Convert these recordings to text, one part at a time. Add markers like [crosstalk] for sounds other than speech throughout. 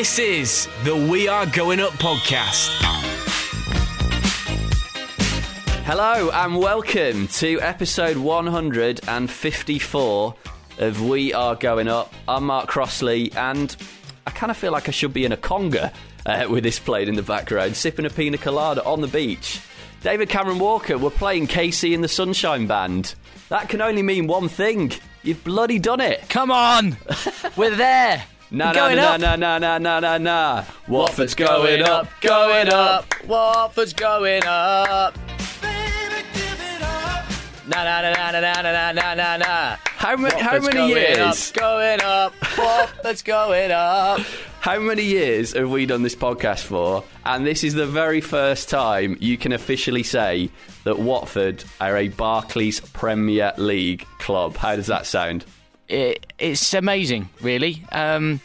This is the We Are Going Up podcast. Hello and welcome to episode 154 of We Are Going Up. I'm Mark Crossley and I kind of feel like I should be in a conga uh, with this played in the background, sipping a pina colada on the beach. David Cameron Walker, we're playing KC and the Sunshine Band. That can only mean one thing. You've bloody done it. Come on, [laughs] we're there. No, We're no, going no, up. no, no, no, no, no, no. Watford's going up, going up. Watford's going up. Na na na na na na na na na na. How, ma- how many going years? Up, going up. Watford's going up. How many years have we done this podcast for? And this is the very first time you can officially say that Watford are a Barclays Premier League club. How does that sound? It, it's amazing, really. Um,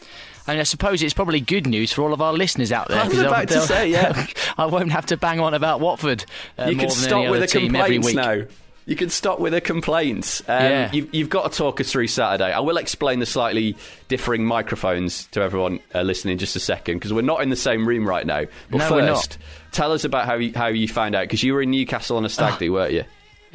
and I suppose it's probably good news for all of our listeners out there. I was about to say, yeah. [laughs] I won't have to bang on about Watford uh, you more can than stop with the complaints now. You can stop with the complaints. Um, Yeah. you've, you've got to talk us through Saturday. I will explain the slightly differing microphones to everyone uh, listening in just a second because we're not in the same room right now. But No, first, tell us about how you, how you found out because you were in Newcastle on a stag do, weren't you?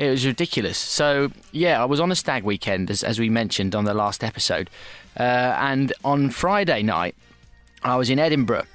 It was ridiculous. So yeah, I was on a stag weekend, as, as we mentioned on the last episode, uh, and on Friday night I was in Edinburgh,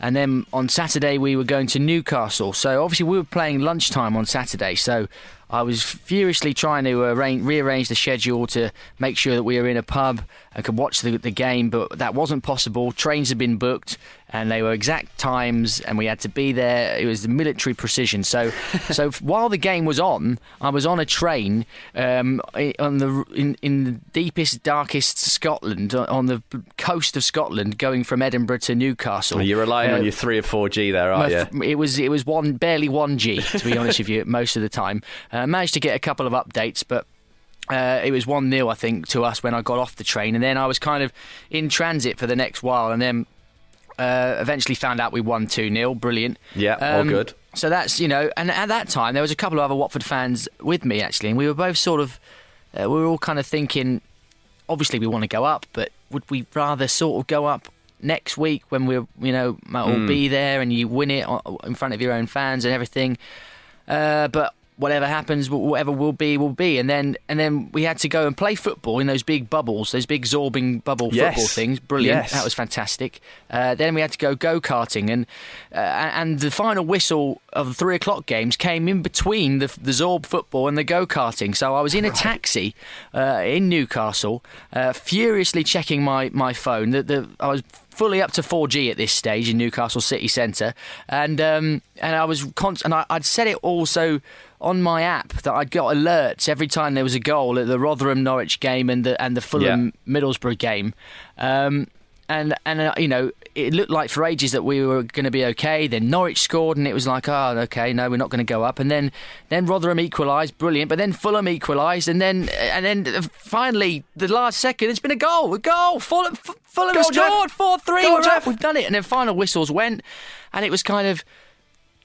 and then on Saturday we were going to Newcastle. So obviously we were playing lunchtime on Saturday. So I was furiously trying to arrange, rearrange the schedule to make sure that we were in a pub and could watch the, the game, but that wasn't possible. Trains had been booked, and they were exact times, and we had to be there. It was military precision. So, [laughs] so while the game was on, I was on a train um, on the in, in the deepest, darkest Scotland, on- the coast of Scotland, going from Edinburgh to Newcastle. You're relying Uh, on your three or four G there, aren't my you? It was it was one barely one G to be honest with you [laughs] most of the time. Uh, managed to get a couple of updates, but. Uh, it was 1 0, I think, to us when I got off the train. And then I was kind of in transit for the next while. And then uh, eventually found out we won 2 0. Brilliant. Yeah, all Um, good. So that's, you know, and at that time, there was a couple of other Watford fans with me, actually. And we were both sort of, uh, we were all kind of thinking, obviously we want to go up, but would we rather sort of go up next week when we're, you know, might all Hmm. be there and you win it in front of your own fans and everything? Uh, but whatever happens, whatever will be, will be. And then, and then we had to go and play football in those big bubbles, those big zorbing bubble Yes. football things. Brilliant. Yes. That was fantastic. Uh, then we had to go go karting, and uh, and the final whistle of the three o'clock games came in between the the Zorb football and the go karting. So I was in a taxi uh, in Newcastle, uh, furiously checking my my phone. The, the I was fully up to 4G at this stage in Newcastle city centre, and um, and I was const- and I, I'd said it also on my app that I'd got alerts every time there was a goal at the Rotherham Norwich game and the and the Fulham Middlesbrough game. Um, and and uh, you know it looked like for ages that we were going to be okay. Then Norwich scored, and it was like, oh, okay, no, we're not going to go up. And then then Rotherham equalised, brilliant. But then Fulham equalised, and then and then finally the last second, it's been a goal, a goal. Fulham Fulham scored four three. Go, We're Jeff. up, we've done it. And then final whistles went, and it was kind of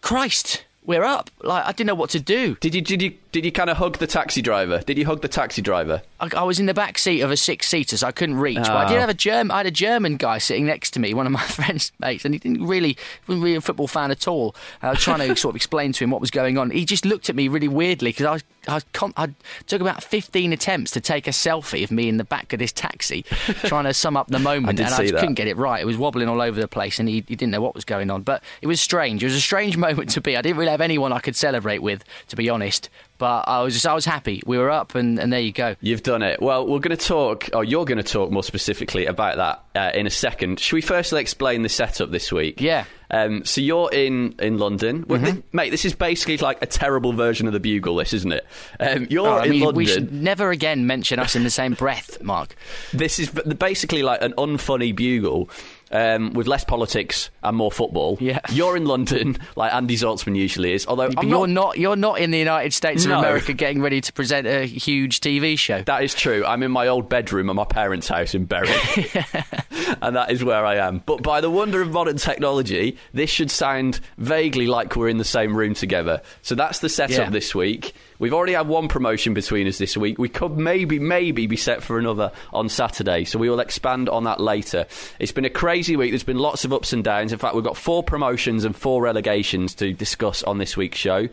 Christ, we're up. Like I didn't know what to do. Did you did you did you kind of hug the taxi driver? Did you hug the taxi driver? I, I was in the back seat of a six seater, so I couldn't reach. But I Oh. did have a German. I had a German guy sitting next to me, one of my [laughs] friends' mates, and he didn't really wasn't really a football fan at all. I was trying to [laughs] sort of explain to him what was going on. He just looked at me really weirdly because I was. I, con- I took about 15 attempts to take a selfie of me in the back of this taxi, [laughs] trying to sum up the moment, did and I couldn't get it right. It was wobbling all over the place, and he, he didn't know what was going on. But it was strange. It was a strange moment to be. I didn't really have anyone I could celebrate with, to be honest. But I was just, I was happy. We were up, and, and there you go. You've done it. Well, we're going to talk, or you're going to talk more specifically about that uh, in a second. Should we firstly explain the setup this week? Yeah. Um, so you're in in London, well, Mm-hmm. thi- mate. This is basically like a terrible version of the Bugle. This isn't it? Um, you're Oh, I in mean, London. we should never again mention us in the same breath, Mark. This is basically like an unfunny Bugle. Um, with less politics and more football. Yeah. You're in London, like Andy Zaltzman usually is. Although you're not, you're not in the United States No. of America getting ready to present a huge TV show. That is true. I'm in my old bedroom at my parents' house in Bury. [laughs] and that is where I am. But by the wonder of modern technology, this should sound vaguely like we're in the same room together. So that's the setup Yeah. this week. We've already had one promotion between us this week. We could maybe, maybe be set for another on Saturday. So we will expand on that later. It's been a crazy week. There's been lots of ups and downs. In fact, we've got four promotions and four relegations to discuss on this week's show.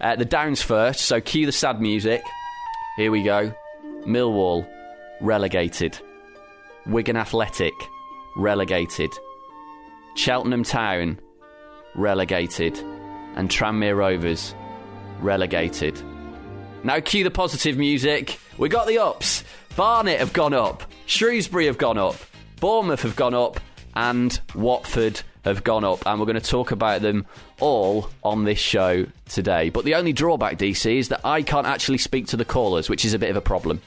Uh, the downs first. So cue the sad music. Here we go. Millwall, relegated. Wigan Athletic, relegated. Cheltenham Town, relegated. And Tranmere Rovers, relegated. Now cue the positive music. We got the ups. Barnet have gone up. Shrewsbury have gone up. Bournemouth have gone up. And Watford have gone up. And we're going to talk about them all on this show today. But the only drawback, DC, is that I can't actually speak to the callers, which is a bit of a problem.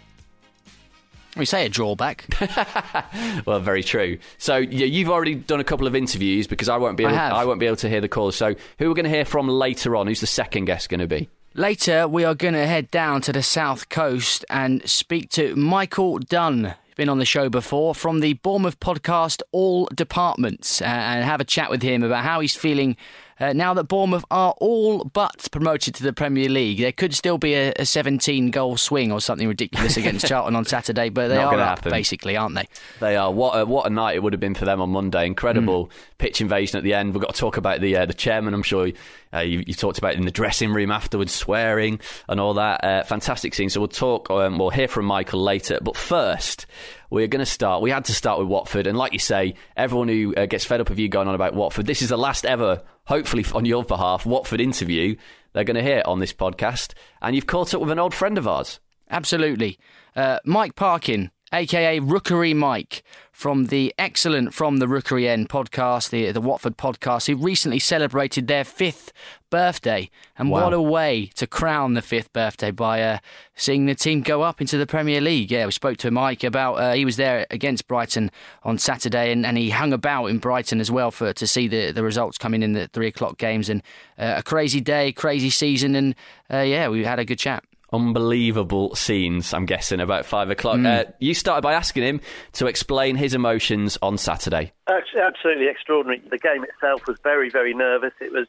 We say a drawback. [laughs] Well, very true. So yeah, you've already done a couple of interviews because I won't be I able, won't be able to hear the calls. So who are we're going to hear from later on? Who's the second guest going to be? Later, we are going to head down to the south coast and speak to Michael Dunn. Been on the show before from the Bournemouth podcast, All Departments, uh, and have a chat with him about how he's feeling uh, now that Bournemouth are all but promoted to the Premier League. There could still be a, a 17 goal swing or something ridiculous against [laughs] Charlton on Saturday, but they Not are up, happen. basically, aren't they? They are what a, what a night it would have been for them on Monday. Incredible pitch invasion at the end. We've got to talk about the uh, the chairman. I'm sure uh, you, you talked about in the dressing room afterwards, swearing and all that. Uh, fantastic scene. So we'll talk. Um, we'll hear from Michael later. But first, we're going to start. We had to start with Watford, and like you say, everyone who uh, gets fed up of you going on about Watford, this is the last ever, hopefully on your behalf, Watford interview they're going to hear on this podcast. And you've caught up with an old friend of ours. Absolutely. Uh, Mike Parkin, aka Rookery Mike, from the excellent From the Rookery End podcast, the, the Watford podcast, who recently celebrated their fifth birthday. And Wow. what a way to crown the fifth birthday by uh, seeing the team go up into the Premier League. Yeah, we spoke to Mike about, uh, he was there against Brighton on Saturday and, and he hung about in Brighton as well for to see the, the results coming in the three o'clock games. And uh, a crazy day, crazy season. And uh, yeah, we had a good chat. Unbelievable scenes, I'm guessing, about five o'clock. Hmm. Uh, you started by asking him to explain his emotions on Saturday. Absolutely extraordinary. The game itself was very, very nervous. It was,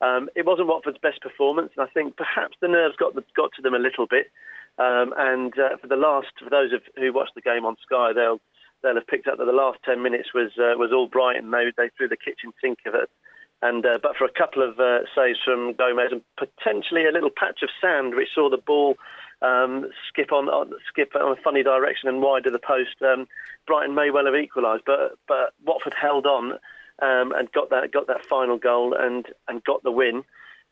um, it wasn't Watford's best performance, and I think perhaps the nerves got the, got to them a little bit. Um, and uh, for the last, for those of who watched the game on Sky, they'll they'll have picked up that the last ten minutes was uh, was all Brighton. They they threw the kitchen sink of it. And uh, but for a couple of uh, saves from Gomes and potentially a little patch of sand, which saw the ball um, skip on, on skip on a funny direction and wide of the post, um, Brighton may well have equalised. But but Watford held on um, and got that got that final goal and and got the win,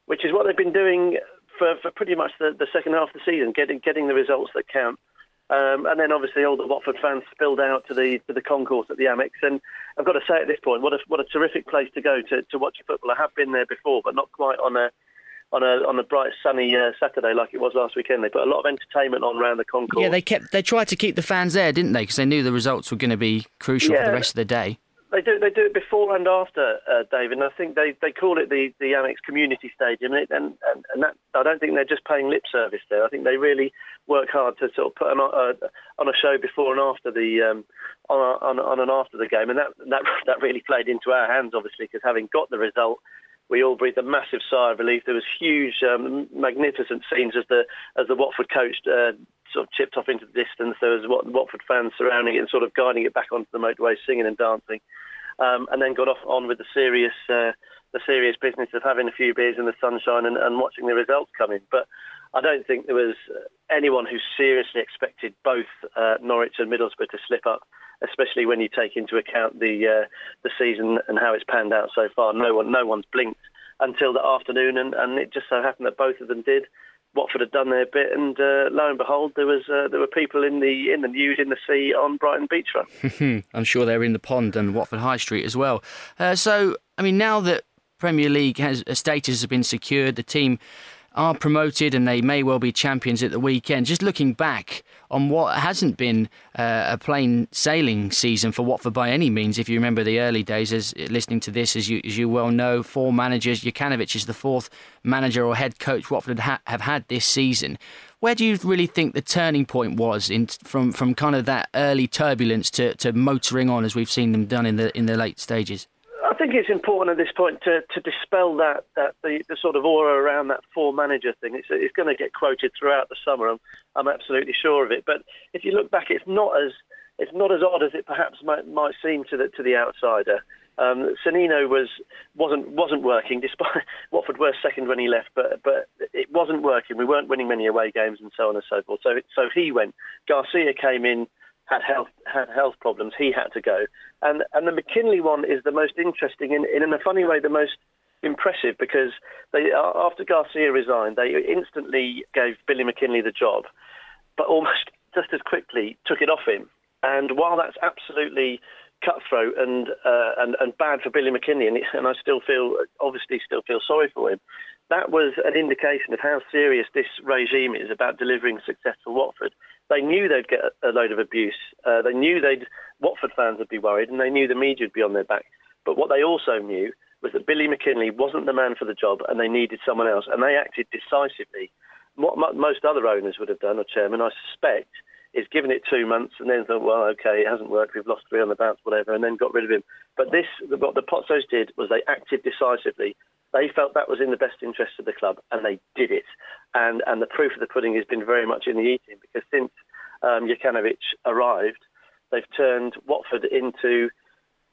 which is what they've been doing for, for pretty much the, the second half of the season, getting getting the results that count. Um, and then obviously all the Watford fans spilled out to the to the concourse at the Amex. And I've got to say at this point, what a what a terrific place to go to, to watch football. I have been there before, but not quite on a on a on a bright sunny uh, Saturday like it was last weekend. They put a lot of entertainment on around the concourse. Yeah, they kept they tried to keep the fans there, didn't they? Because they knew the results were going to be crucial for the rest of the day. They do. They do it before and after, uh, David. And I think they, they call it the, the Amex Community Stadium, and, and and that I don't think they're just paying lip service there. I think they really work hard to sort of put on a, on a show before and after the um, on, on, on and after the game, and that that [laughs] that really played into our hands, obviously, because having got the result. We all breathed a massive sigh of relief. There was huge, um, magnificent scenes as the as the Watford coach uh, sort of chipped off into the distance. There was Wat- Watford fans surrounding it and sort of guiding it back onto the motorway, singing and dancing um, and then got off on with the serious uh, the serious business of having a few beers in the sunshine and, and watching the results come in. But I don't think there was anyone who seriously expected both uh, Norwich and Middlesbrough to slip up, especially when you take into account the uh, the season and how it's panned out so far. No one no one's blinked until the afternoon, and, and it just so happened that both of them did. Watford had done their bit, and uh, lo and behold, there was uh, there were people in the in the news in the sea on Brighton beachfront. [laughs] I'm sure they're in the pond and Watford High Street as well. Uh, so, I mean, now that Premier League has a status has been secured, the team are promoted and they may well be champions at the weekend. Just looking back on what hasn't been uh, a plain sailing season for Watford by any means. If you remember the early days, as listening to this, as you as you well know, four managers. Jokanovic is the fourth manager or head coach Watford ha- have had this season. Where do you really think the turning point was in from from kind of that early turbulence to, to motoring on as we've seen them done in the in the late stages? I think it's important at this point to, to dispel that, that the, the sort of aura around that four manager thing. It's, it's going to get quoted throughout the summer. I'm, I'm absolutely sure of it. But if you look back, it's not as it's not as odd as it perhaps might, might seem to the to the outsider. Um, Sannino was wasn't wasn't working despite [laughs] Watford were second when he left, but but it wasn't working. We weren't winning many away games and so on and so forth. So so he went. Garcia came in had health had health problems. He had to go, and and the McKinlay one is the most interesting in in a funny way the most impressive because they after Garcia resigned they instantly gave Billy McKinlay the job, but almost [laughs] just as quickly took it off him. And while that's absolutely cutthroat and uh, and and bad for Billy McKinlay, and, and I still feel obviously still feel sorry for him. That was an indication of how serious this regime is about delivering success for Watford. They knew they'd get a load of abuse. Uh, they knew they'd Watford fans would be worried, and they knew the media would be on their back. But what they also knew was that Billy McKinlay wasn't the man for the job, and they needed someone else, and they acted decisively. What most other owners would have done, or chairman, I suspect, is given it two months and then thought, well, okay, it hasn't worked. We've lost three on the bounce, whatever, and then got rid of him. But this, what the Pozzos did was they acted decisively. They felt that was in the best interest of the club, and they did it. And and the proof of the pudding has been very much in the eating because since um, Jokanovic arrived, they've turned Watford into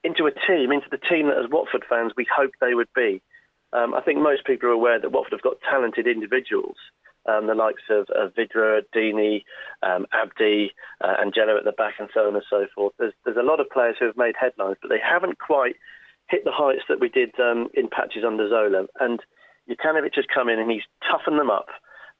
into a team, into the team that as Watford fans we hoped they would be. Um, I think most people are aware that Watford have got talented individuals, um, the likes of, of Vydra, Deeney, um, Abdi, uh, Angella at the back, and so on and so forth. There's, there's a lot of players who have made headlines, but they haven't quite hit the heights that we did um, in patches under Zola. And Jokanovic has come in and he's toughened them up.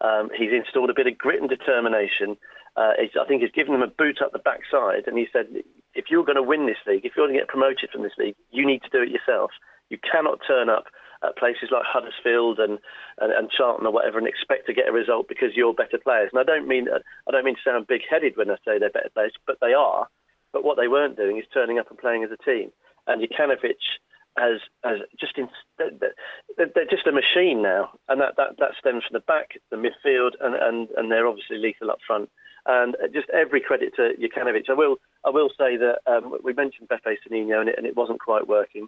Um, he's installed a bit of grit and determination. Uh, I think he's given them a boot up the backside, and he said, if you're going to win this league, if you're going to get promoted from this league, you need to do it yourself. You cannot turn up at places like Huddersfield and, and, and Charlton or whatever and expect to get a result because you're better players. And I don't mean I don't mean to sound big-headed when I say they're better players, but they are. But what they weren't doing is turning up and playing as a team. And Jokanovic as as just in, they're just a machine now, and that, that, that stems from the back, the midfield, and, and, and they're obviously lethal up front. And just every credit to Jokanovic. I will I will say that um, we mentioned Beppe Sannino and it, and it wasn't quite working.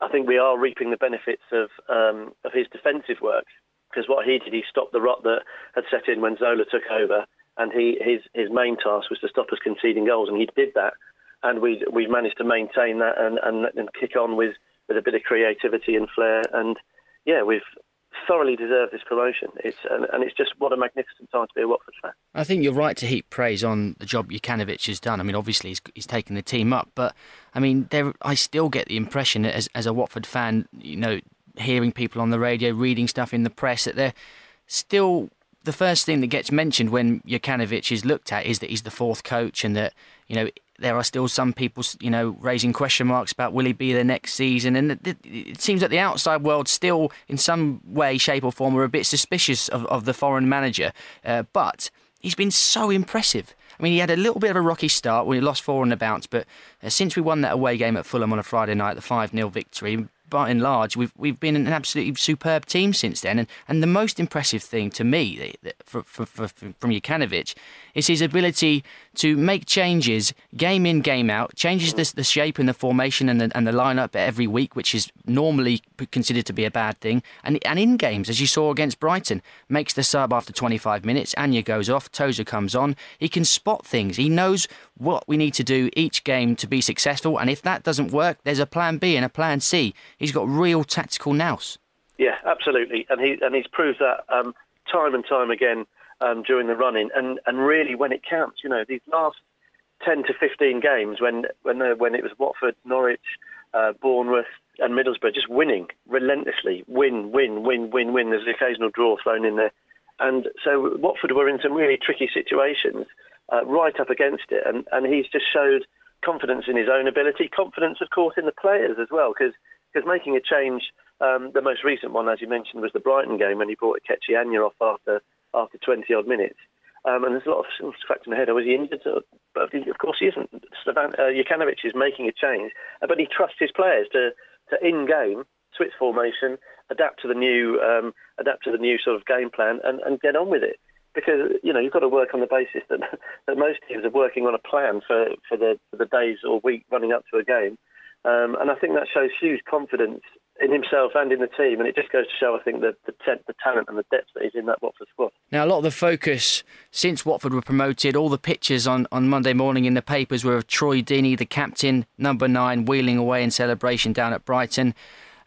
I think we are reaping the benefits of um, of his defensive work because what he did, he stopped the rot that had set in when Zola took over, and he his his main task was to stop us conceding goals, and he did that, and we we managed to maintain that and, and and kick on with with a bit of creativity and flair, and yeah, we've thoroughly deserved this promotion. It's and, and, it's just what a magnificent time to be a Watford fan. I think you're right to heap praise on the job Jokanovic has done. I mean, obviously he's, he's taken the team up, but I mean, there I still get the impression as as a Watford fan, you know, hearing people on the radio, reading stuff in the press that they're still the first thing that gets mentioned when Jokanovic is looked at is that he's the fourth coach and that you know there are still some people, you know, raising question marks about will he be there next season. And it, seems that the outside world still, in some way, shape, or form, are a bit suspicious of, of the foreign manager. Uh, but he's been so impressive. I mean, he had a little bit of a rocky start when he lost four on the bounce, but uh, since we won that away game at Fulham on a Friday night, the 5 0 victory, by and large, we've we've been an absolutely superb team since then. And, and the most impressive thing to me for, for, for, from Jokanovic is his ability to make changes game in, game out, changes the, the shape and the formation and the, and the lineup every week, which is normally considered to be a bad thing. And, and in games, as you saw against Brighton, makes the sub after 25 minutes. Anya goes off, Tozer comes on. He can spot things. He knows what we need to do each game to be successful. And if that doesn't work, there's a plan B and a plan C. He's got real tactical nous. Yeah, absolutely. And, he, and he's proved that um, time and time again um, during the running, and, and really when it counts, you know, these last 10 to 15 games when when uh, when it was Watford, Norwich, uh, Bournemouth, and Middlesbrough just winning relentlessly, win, win, win, win, win. There's an occasional draw thrown in there. and so Watford were in some really tricky situations uh, right up against it, and, and he's just showed confidence in his own ability, confidence, of course, in the players as well, because making a change, um, the most recent one, as you mentioned, was the Brighton game when he brought Ikechi Anya off after after 20 odd minutes. Um, and there's a lot of scratch in the head. Was he injured? But of course he isn't. Slavan, uh, Jokanovic is making a change, uh, but he trusts his players to, to in-game switch formation, adapt to the new um, adapt to the new sort of game plan, and, and get on with it. Because you know you've got to work on the basis that [laughs] that most teams are working on a plan for, for the for the days or week running up to a game, um, and I think that shows huge confidence in himself and in the team, and it just goes to show, I think, the, the, the talent and the depth that is in that Watford squad. Now, a lot of the focus since Watford were promoted, all the pictures on, on Monday morning in the papers were of Troy Deeney, the captain, number nine, wheeling away in celebration down at Brighton.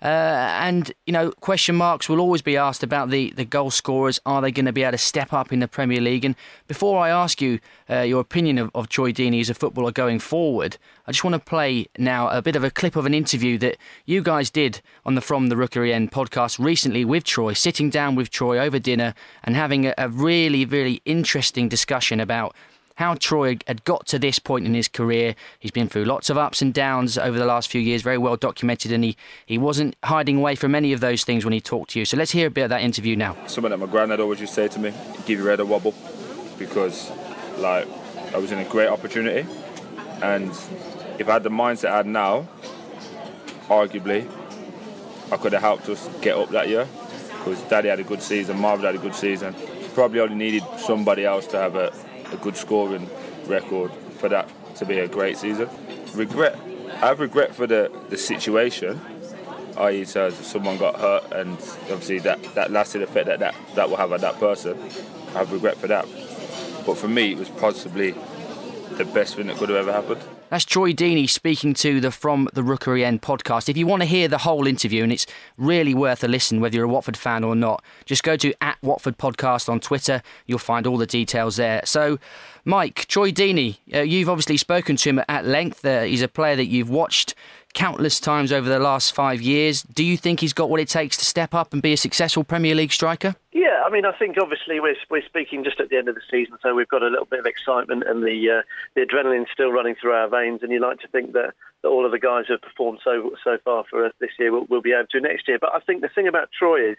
Uh, and, you know, question marks will always be asked about the, the goal scorers. Are they going to be able to step up in the Premier League? And before I ask you uh, your opinion of, of Troy Deeney as a footballer going forward, I just want to play now a bit of a clip of an interview that you guys did on the From the Rookery End podcast recently with Troy, sitting down with Troy over dinner and having a, a really, really interesting discussion about how Troy had got to this point in his career. He's been through lots of ups and downs over the last few years, very well documented, and he, he wasn't hiding away from any of those things when he talked to you. So let's hear a bit of that interview now. Something that my granddad always used to say to me, give your head a wobble, because like I was in a great opportunity, and if I had the mindset I had now, arguably, I could have helped us get up that year, because Danny had a good season, Marvin had a good season. Probably only needed somebody else to have a a good scoring record for that to be a great season. Regret, I have regret for the, the situation, i.e., so someone got hurt, and obviously that, that lasted effect that, that that will have on that person. I have regret for that. But for me, it was possibly the best thing that could have ever happened. That's Troy Deeney speaking to the From the Rookery End podcast. If you want to hear the whole interview, and it's really worth a listen, whether you're a Watford fan or not, just go to at Watford Podcast on Twitter. You'll find all the details there. So, Mike, Troy Deeney, uh, you've obviously spoken to him at length. Uh, he's a player that you've watched countless times over the last five years. Do you think he's got what it takes to step up and be a successful Premier League striker? Yeah, I mean, I think obviously we're we're speaking just at the end of the season, so we've got a little bit of excitement and the uh, the adrenaline's still running through our veins, and you like to think that, that all of the guys who have performed so so far for us this year will, will be able to next year. But I think the thing about Troy is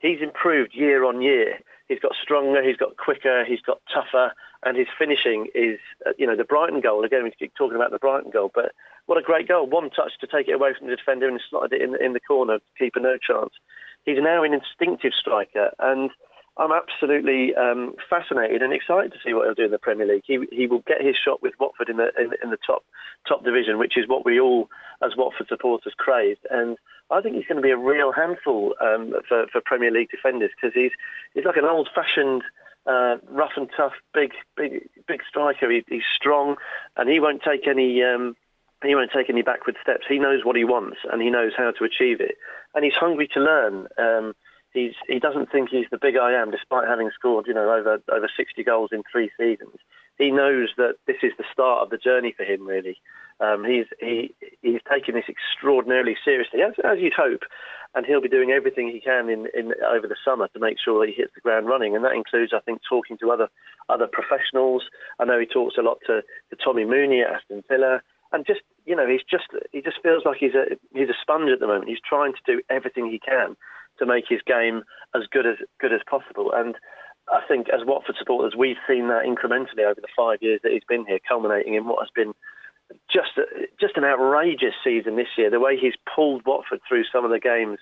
he's improved year on year. He's got stronger, he's got quicker, he's got tougher, and his finishing is, uh, you know, the Brighton goal. Again, we keep talking about the Brighton goal, but what a great goal! One touch to take it away from the defender and slide it in in the corner, keeper no chance. He's now an instinctive striker, and I'm absolutely um, fascinated and excited to see what he'll do in the Premier League. He he will get his shot with Watford in the in, in the top top division, which is what we all as Watford supporters craved. And I think he's going to be a real handful um, for for Premier League defenders because he's he's like an old-fashioned uh, rough and tough, big, big, big striker. He, he's strong, and he won't take any. Um, he won't take any backward steps. He knows what he wants, and he knows how to achieve it. And he's hungry to learn. Um, he's he doesn't think he's the big I am, despite having scored you know over over 60 goals in three seasons. He knows that this is the start of the journey for him. Really, um, he's he he's taking this extraordinarily seriously, as, as you'd hope, and he'll be doing everything he can in, in over the summer to make sure that he hits the ground running. And that includes, I think, talking to other other professionals. I know he talks a lot to, to Tommy Mooney at Aston Villa, and just you know, he's just he just feels like he's a he's a sponge at the moment. He's trying to do everything he can to make his game as good as good as possible. And I think as Watford supporters, we've seen that incrementally over the five years that he's been here, culminating in what has been just just an outrageous season this year. The way he's pulled Watford through some of the games,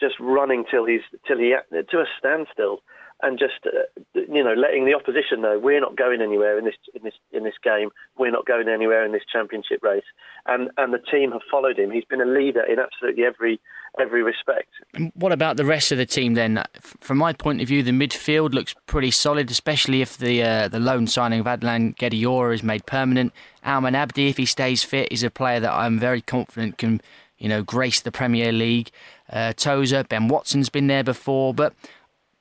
just running till he's till he to a standstill, and just uh, you know letting the opposition know we're not going anywhere in this in this in this game. We're not going anywhere in this championship race, and and the team have followed him. He's been a leader in absolutely every every respect. What about the rest of the team then? From my point of view, the midfield looks pretty solid, especially if the uh, the loan signing of Adlène Guedioura is made permanent. Almen Abdi, if he stays fit, is a player that I'm very confident can you know grace the Premier League. Uh, Tozer, Ben Watson's been there before, but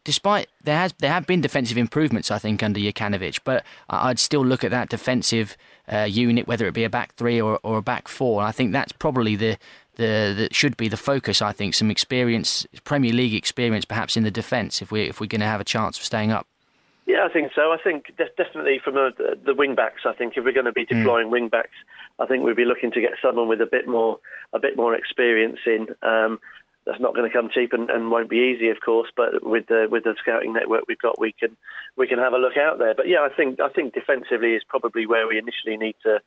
despite there has there have been defensive improvements, I think, under Jokanovic, but I'd still look at that defensive uh, unit, whether it be a back three or, or a back four. And I think that's probably the the that should be the focus. I think some experience, Premier League experience, perhaps in the defence, if we if we're going to have a chance of staying up. Yeah, I think so. I think de- definitely from a, the wing backs. I think if we're going to be hmm. deploying mm. wing backs, I think we'd be looking to get someone with a bit more a bit more experience in. Um, that's not going to come cheap and, and, won't be easy, of course. But with the with the scouting network we've got, we can we can have a look out there. But yeah, I think I think defensively is probably where we initially need to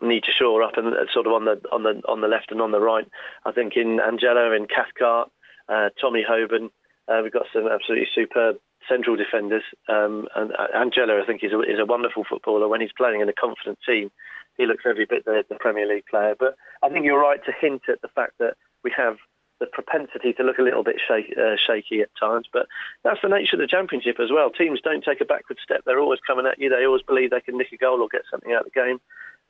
need to shore up and sort of on the on the on the left and on the right. I think in Angella, in Cathcart, uh, Tommy Hoban, uh, we've got some absolutely superb central defenders. Um, and uh, Angella, I think, is a, is a wonderful footballer. When he's playing in a confident team, he looks every bit the, the Premier League player. But I think you're right to hint at the fact that we have the propensity to look a little bit shake, uh, shaky at times. But that's the nature of the Championship as well. Teams don't take a backward step. They're always coming at you. They always believe they can nick a goal or get something out of the game.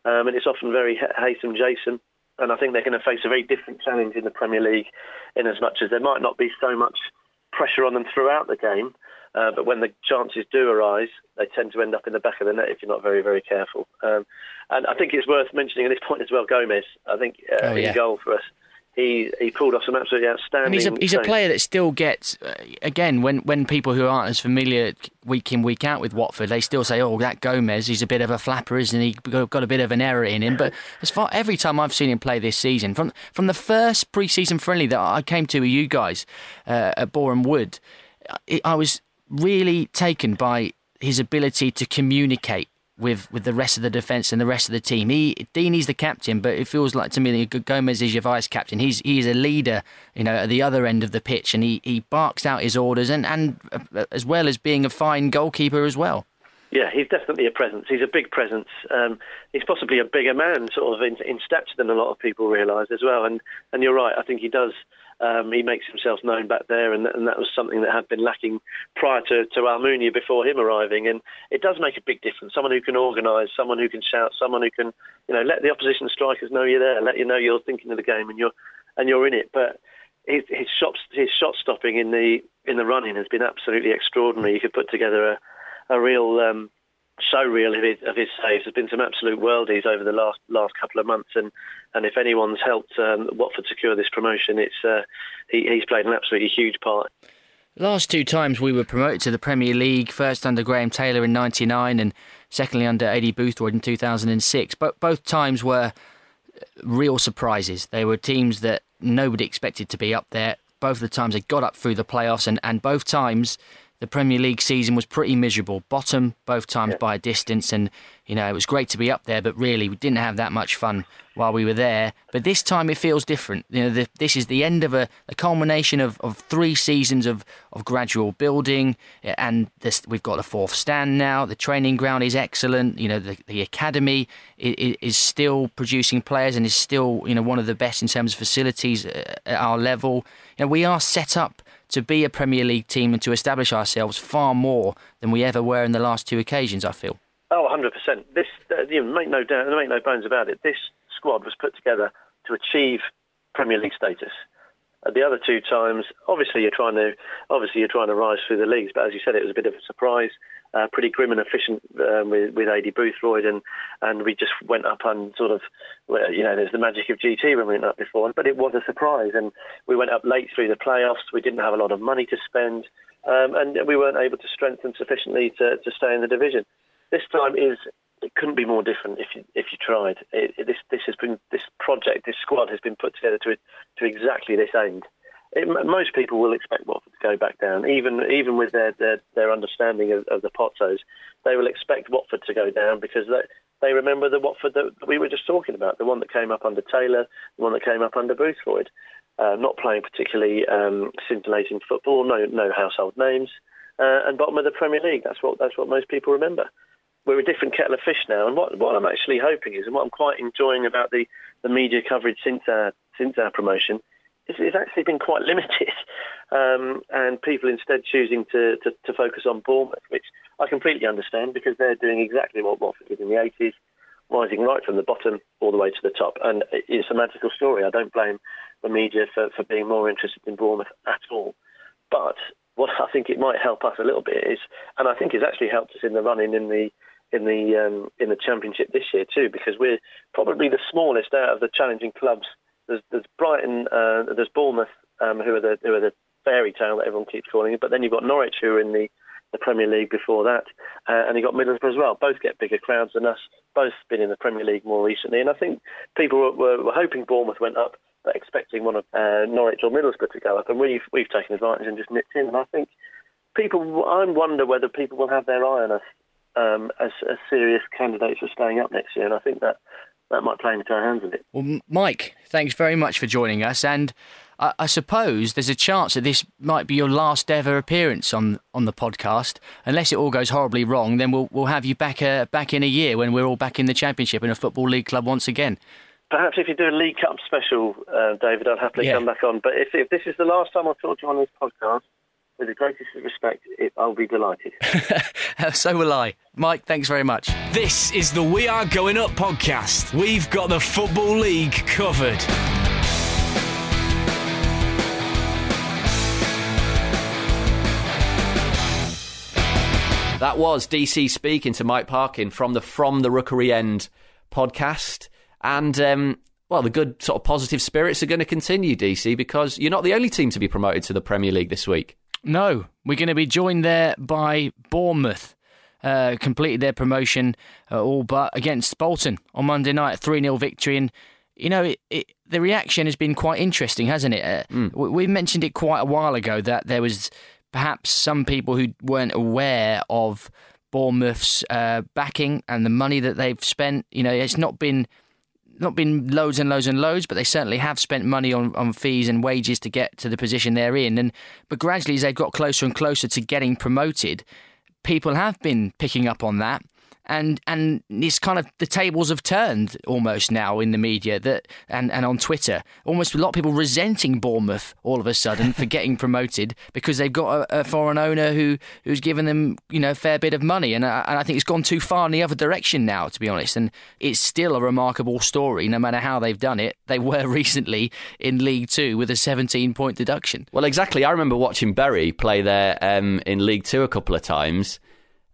Um, and it's often very Haytham Jason. And I think they're going to face a very different challenge in the Premier League in as much as there might not be so much pressure on them throughout the game. Uh, but when the chances do arise, they tend to end up in the back of the net if you're not very, very careful. Um, and I think it's worth mentioning at this point as well, Gomes. I think uh, oh, yeah. in goal for us he he pulled off some absolutely outstanding. And he's a he's a player that still gets uh, again when when people who aren't as familiar week in week out with Watford, they still say, "Oh, that Gomes, he's a bit of a flapper, isn't he? Got a bit of an error in him." But [laughs] as far every time I've seen him play this season, from from the first pre-season friendly that I came to with you guys uh, at Boreham Wood, I, I was really taken by his ability to communicate with, with the rest of the defence and the rest of the team. He Deeney's the captain, but it feels like to me that Gomes is your vice captain. He's he's a leader, you know, at the other end of the pitch, and he, he barks out his orders, and, and uh, as well as being a fine goalkeeper as well. Yeah, he's definitely a presence. He's a big presence. Um, he's possibly a bigger man, sort of in, in stature than a lot of people realise as well. And and you're right. I think he does um, he makes himself known back there, and, and, that was something that had been lacking prior to, to Almunia before him arriving. And it does make a big difference. Someone who can organise, someone who can shout, someone who can, you know, let the opposition strikers know you're there, let you know you're thinking of the game and you're and you're in it. But his, his shot his shot stopping in the in the running has been absolutely extraordinary. He could put together a a real um, so real of his, of his saves. There's been some absolute worldies over the last last couple of months, and, and if anyone's helped um, Watford secure this promotion, it's uh, he, he's played an absolutely huge part. Last two times we were promoted to the Premier League, first under Graham Taylor in '99, and secondly under Aidy Boothroyd in 2006. But both times were real surprises. They were teams that nobody expected to be up there. Both of the times they got up through the playoffs, and, and both times the Premier League season was pretty miserable. Bottom both times yeah. by a distance, and you know it was great to be up there, but really we didn't have that much fun while we were there. But this time it feels different. You know, the, this is the end of a, a culmination of, of three seasons of, of gradual building, eh, and this, we've got the fourth stand now. The training ground is excellent. You know, the, the academy is, is still producing players and is still you know one of the best in terms of facilities eh, at our level. You know, we are set up to be a Premier League team and to establish ourselves far more than we ever were in the last two occasions. I feel. Oh, 100 percent. This, uh, you make no doubt, make no bones about it. This squad was put together to achieve Premier League status. At the other two times, obviously you're trying to, obviously you're trying to rise through the leagues. But as you said, it was a bit of a surprise uh, pretty grim and efficient um, with, with Aidy Boothroyd, and, and we just went up and sort of, you know, there's the magic of GT when we went up before, but it was a surprise, and we went up late through the playoffs. We didn't have a lot of money to spend, um, and we weren't able to strengthen sufficiently to, to stay in the division. This time is it couldn't be more different if you if you tried. It, it, this this has been this project, this squad has been put together to to exactly this end it, most people will expect Watford to go back down, even even with their their, their understanding of, of the Pozzos. They will expect Watford to go down because they, they remember the Watford that we were just talking about, the one that came up under Taylor, the one that came up under Boothroyd. Uh, not playing particularly um, scintillating football, no no household names, uh, and bottom of the Premier League. That's what that's what most people remember. We're a different kettle of fish now, and what what I'm actually hoping is, and what I'm quite enjoying about the, the media coverage since our since our promotion, it's, actually been quite [laughs] limited, um, and people instead choosing to, to, to, focus on Bournemouth, which I completely understand because they're doing exactly what Watford did in the 80s, rising right from the bottom all the way to the top. And it's a magical story. I don't blame the media for, for being more interested in Bournemouth at all. But what I think it might help us a little bit is, and I think it's actually helped us in the running in the in the um, in the championship this year too, because we're probably the smallest out of the challenging clubs there's, there's Brighton, uh, there's Bournemouth, um, who are the who are the fairy tale that everyone keeps calling it. But then you've got Norwich, who are in the the Premier League before that, uh, and you've got Middlesbrough as well. Both get bigger crowds than us. Both been in the Premier League more recently, and I think people were, were, were hoping Bournemouth went up, but expecting one of uh, Norwich or Middlesbrough to go up, and we've we've taken advantage and just nipped in. And I think people, I wonder whether people will have their eye on us um, as, as serious candidates for staying up next year, and I think that that might play into our hands a bit. Well, Mike, thanks very much for joining us, and I, I, suppose there's a chance that this might be your last ever appearance on on the podcast. Unless it all goes horribly wrong, then we'll we'll have you back uh, back in a year when we're all back in the championship in a football league club once again. Perhaps if you do a League Cup special, uh, David, I'd happily yeah. come back on. But if, if this is the last time I talk to you on this podcast, with the greatest respect, it, I'll be delighted. [laughs] so will I. Mike, thanks very much. This is the We Are Going Up podcast. We've got the Football League covered. That was DC speaking to Mike Parkin from the From the Rookery End podcast. And, um, well, the good sort of positive spirits are going to continue, DC, because you're not the only team to be promoted to the Premier League this week. No, we're going to be joined there by Bournemouth. Uh, completed their promotion uh, all but against Bolton on Monday night, 3 0 victory. And, you know, it, it, the reaction has been quite interesting, hasn't it? Uh, mm. we, we mentioned it quite a while ago that there was perhaps some people who weren't aware of Bournemouth's uh, backing and the money that they've spent. You know, it's not been not been loads and loads and loads, but they certainly have spent money on, on fees and wages to get to the position they're in. And but gradually, as they've got closer and closer to getting promoted, people have been picking up on that and and it's kind of the tables have turned almost now in the media that and, and on Twitter. Almost a lot of people resenting Bournemouth all of a sudden for [laughs] getting promoted because they've got a, a, foreign owner who who's given them you know a fair bit of money, and I, and I think it's gone too far in the other direction now, to be honest. And it's still a remarkable story, no matter how they've done it. They were [laughs] recently in League Two with a 17 point deduction. Well, exactly. I remember watching Bury play there um, in League Two a couple of times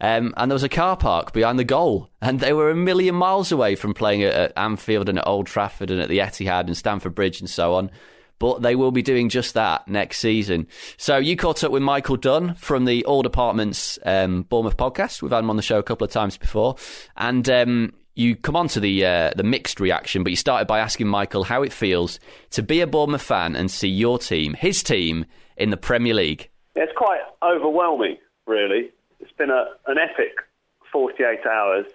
um, and there was a car park behind the goal, and they were a million miles away from playing at, at Anfield and at Old Trafford and at the Etihad and Stamford Bridge and so on. But they will be doing just that next season. So you caught up with Michael Dunn from the All Departments um, Bournemouth podcast. We've had him on the show a couple of times before, and um, you come on to the uh, the mixed reaction. But you started by asking Michael how it feels to be a Bournemouth fan and see your team, his team, in the Premier League. It's quite overwhelming, really it's been a, an epic 48 hours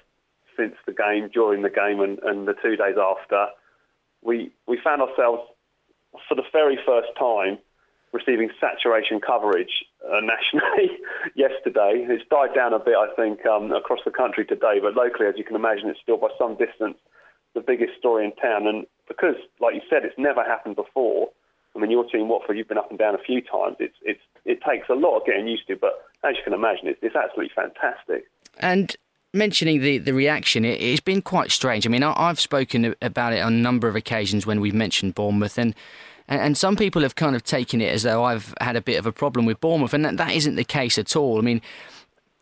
since the game, during the game, and, and the two days after. We we found ourselves for the very first time receiving saturation coverage uh, [laughs] nationally yesterday. It's died down a bit, I think, um, across the country today, but locally, as you can imagine, it's still by some distance the biggest story in town. And because, like you said, it's never happened before. I mean, your team, Watford, you've been up and down a few times. It's it's it takes a lot of getting used to, but as you can imagine, it's, it's absolutely fantastic. And mentioning the, the reaction, it, has been quite strange. I mean, I, have spoken about it on a number of occasions when we've mentioned Bournemouth, and, and some people have kind of taken it as though I've had a bit of a problem with Bournemouth, and that, that isn't the case at all. I mean,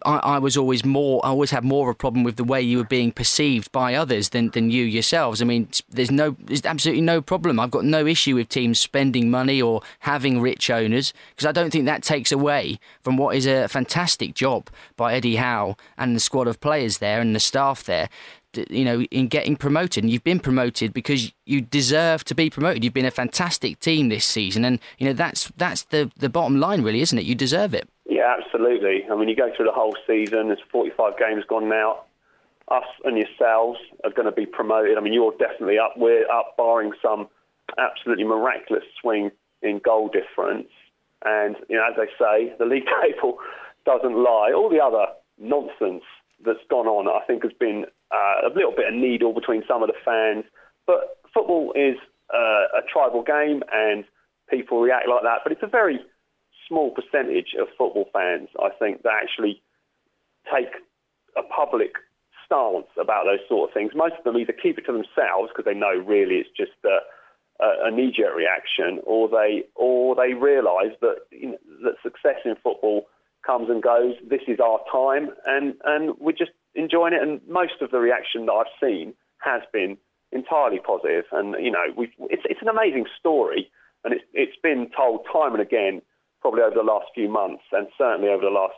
I, I, was always more, I always had more of a problem with the way you were being perceived by others than, than you yourselves. I mean, there's no, there's absolutely no problem. I've got no issue with teams spending money or having rich owners because I don't think that takes away from what is a fantastic job by Eddie Howe and the squad of players there and the staff there you know, in getting promoted. And you've been promoted because you deserve to be promoted. You've been a fantastic team this season, and you know that's that's the the bottom line, really, isn't it? You deserve it. Yeah, absolutely. I mean, you go through the whole season. There's 45 games gone now. Us and yourselves are going to be promoted. I mean, you're definitely up. We're up, barring some absolutely miraculous swing in goal difference. And you know, as they say, the league [laughs] table doesn't lie. All the other nonsense that's gone on, I think, has been uh, a little bit of needle between some of the fans. But football is uh, a tribal game, and people react like that. But it's a very small percentage of football fans, I think, that actually take a public stance about those sort of things. Most of them either keep it to themselves because they know really it's just a, a, knee-jerk reaction, or they or they realise that you know, that success in football comes and goes. This is our time, and and we're just enjoying it. And most of the reaction that I've seen has been entirely positive. And you know, it's it's an amazing story, and it's it's been told time and again, probably over the last few months, and certainly over the last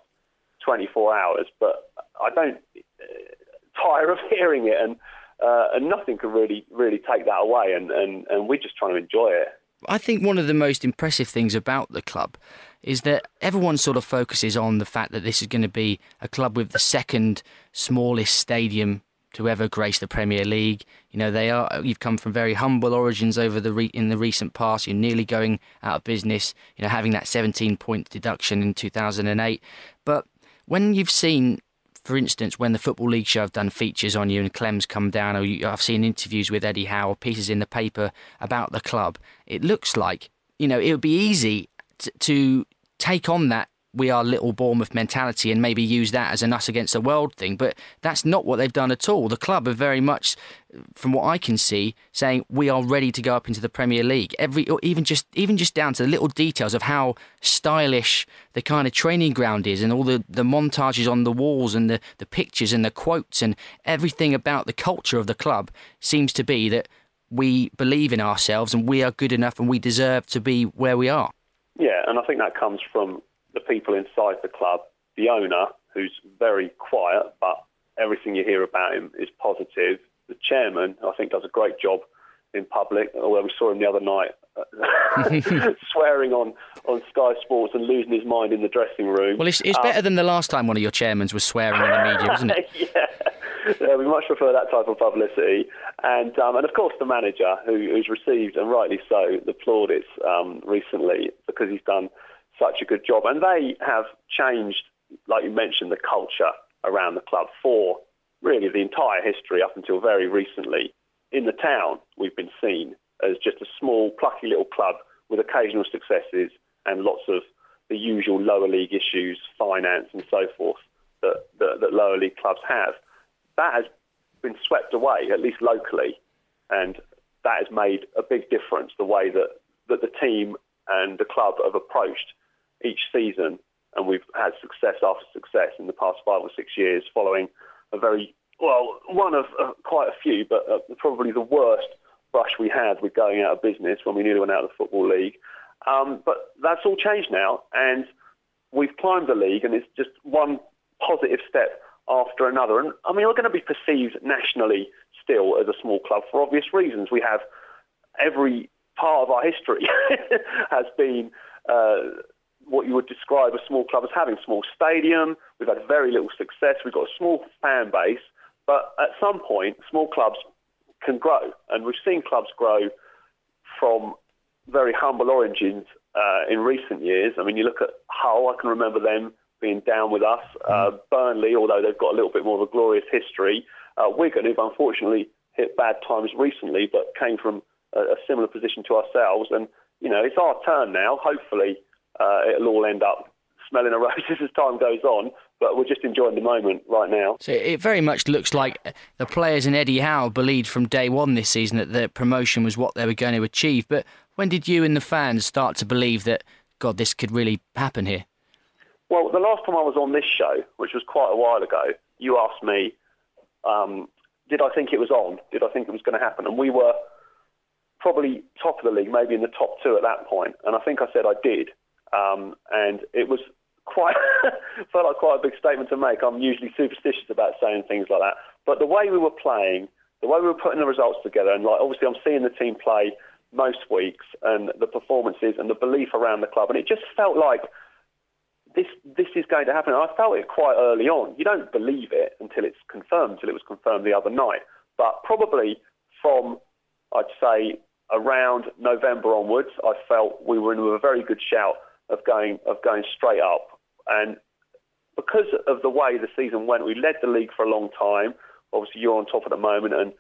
24 hours. But I don't uh, tire of [laughs] hearing it, and uh, and nothing can really really take that away. And, and and we're just trying to enjoy it. I think one of the most impressive things about the club is that everyone sort of focuses on the fact that this is going to be a club with the second smallest stadium to ever grace the Premier League. You know, they are. You've come from very humble origins over the re, in the recent past. You're nearly going out of business. You know, having that 17 point deduction in 2008. But when you've seen, for instance, when the Football League show have done features on you and Clem's come down, or you, I've seen interviews with Eddie Howe, or pieces in the paper about the club, it looks like you know it would be easy to, to take on that we are little Bournemouth mentality and maybe use that as an us against the world thing. But that's not what they've done at all. The club are very much, from what I can see, saying we are ready to go up into the Premier League. Every even just even just down to the little details of how stylish the kind of training ground is and all the, the montages on the walls and the, the pictures and the quotes and everything about the culture of the club seems to be that we believe in ourselves and we are good enough and we deserve to be where we are. Yeah, and I think that comes from the people inside the club, the owner, who's very quiet, but everything you hear about him is positive. The chairman, I think, does a great job in public. Although we saw him the other night uh, [laughs] swearing on, on Sky Sports and losing his mind in the dressing room. Well, it's, it's um, better than the last time one of your chairmans was swearing in the media, [laughs] isn't it? yeah. yeah. we much prefer that type of publicity. And um, and of course the manager, who, who's received, and rightly so, the plaudits um, recently because he's done such a good job. And they have changed, like you mentioned, the culture around the club for really the entire history up until very recently. In the town, we've been seen as just a small, plucky little club with occasional successes and lots of the usual lower league issues, finance and so forth that, that, that lower league clubs have. That has been swept away, at least locally, and that has made a big difference the way that, that the team and the club have approached each season, and we've had success after success in the past five or six years, following a very well, one of uh, quite a few, but uh, probably the worst brush we had with going out of business when we nearly went out of the football league. Um, but that's all changed now, and we've climbed the league, and it's just one positive step after another. And I mean, we're going to be perceived nationally still as a small club for obvious reasons. We have every part of our history [laughs] has been uh, what you would describe a small club as having. Small stadium, we've had very little success, we've got a small fan base, but at some point, small clubs can grow. And we've seen clubs grow from very humble origins uh, in recent years. I mean, you look at Hull, I can remember them being down with us. Uh, Burnley, although they've got a little bit more of a glorious history. Uh, Wigan, who've unfortunately hit bad times recently, but came from a, a similar position to ourselves. And, you know, it's our turn now. Hopefully, uh, it'll all end up smelling of roses [laughs] as time goes on. But we're just enjoying the moment right now. So it very much looks like the players and Eddie Howe believed from day one this season that the promotion was what they were going to achieve. But when did you and the fans start to believe that, God, this could really happen here? Well, the last time I was on this show, which was quite a while ago, you asked me, um, did I think it was on? Did I think it was going to happen? And we were probably top of the league, maybe in the top two at that point. And I think I said I did. Um, and it was quite [laughs] felt like quite a big statement to make. I'm usually superstitious about saying things like that, but the way we were playing, the way we were putting the results together, and like obviously I'm seeing the team play most weeks, and the performances and the belief around the club, and it just felt like this this is going to happen. And I felt it quite early on. You don't believe it until it's confirmed. Until it was confirmed the other night, but probably from I'd say around November onwards, I felt we were in a very good shout of going of going straight up. And because of the way the season went, we led the league for a long time. Obviously, you're on top at the moment, and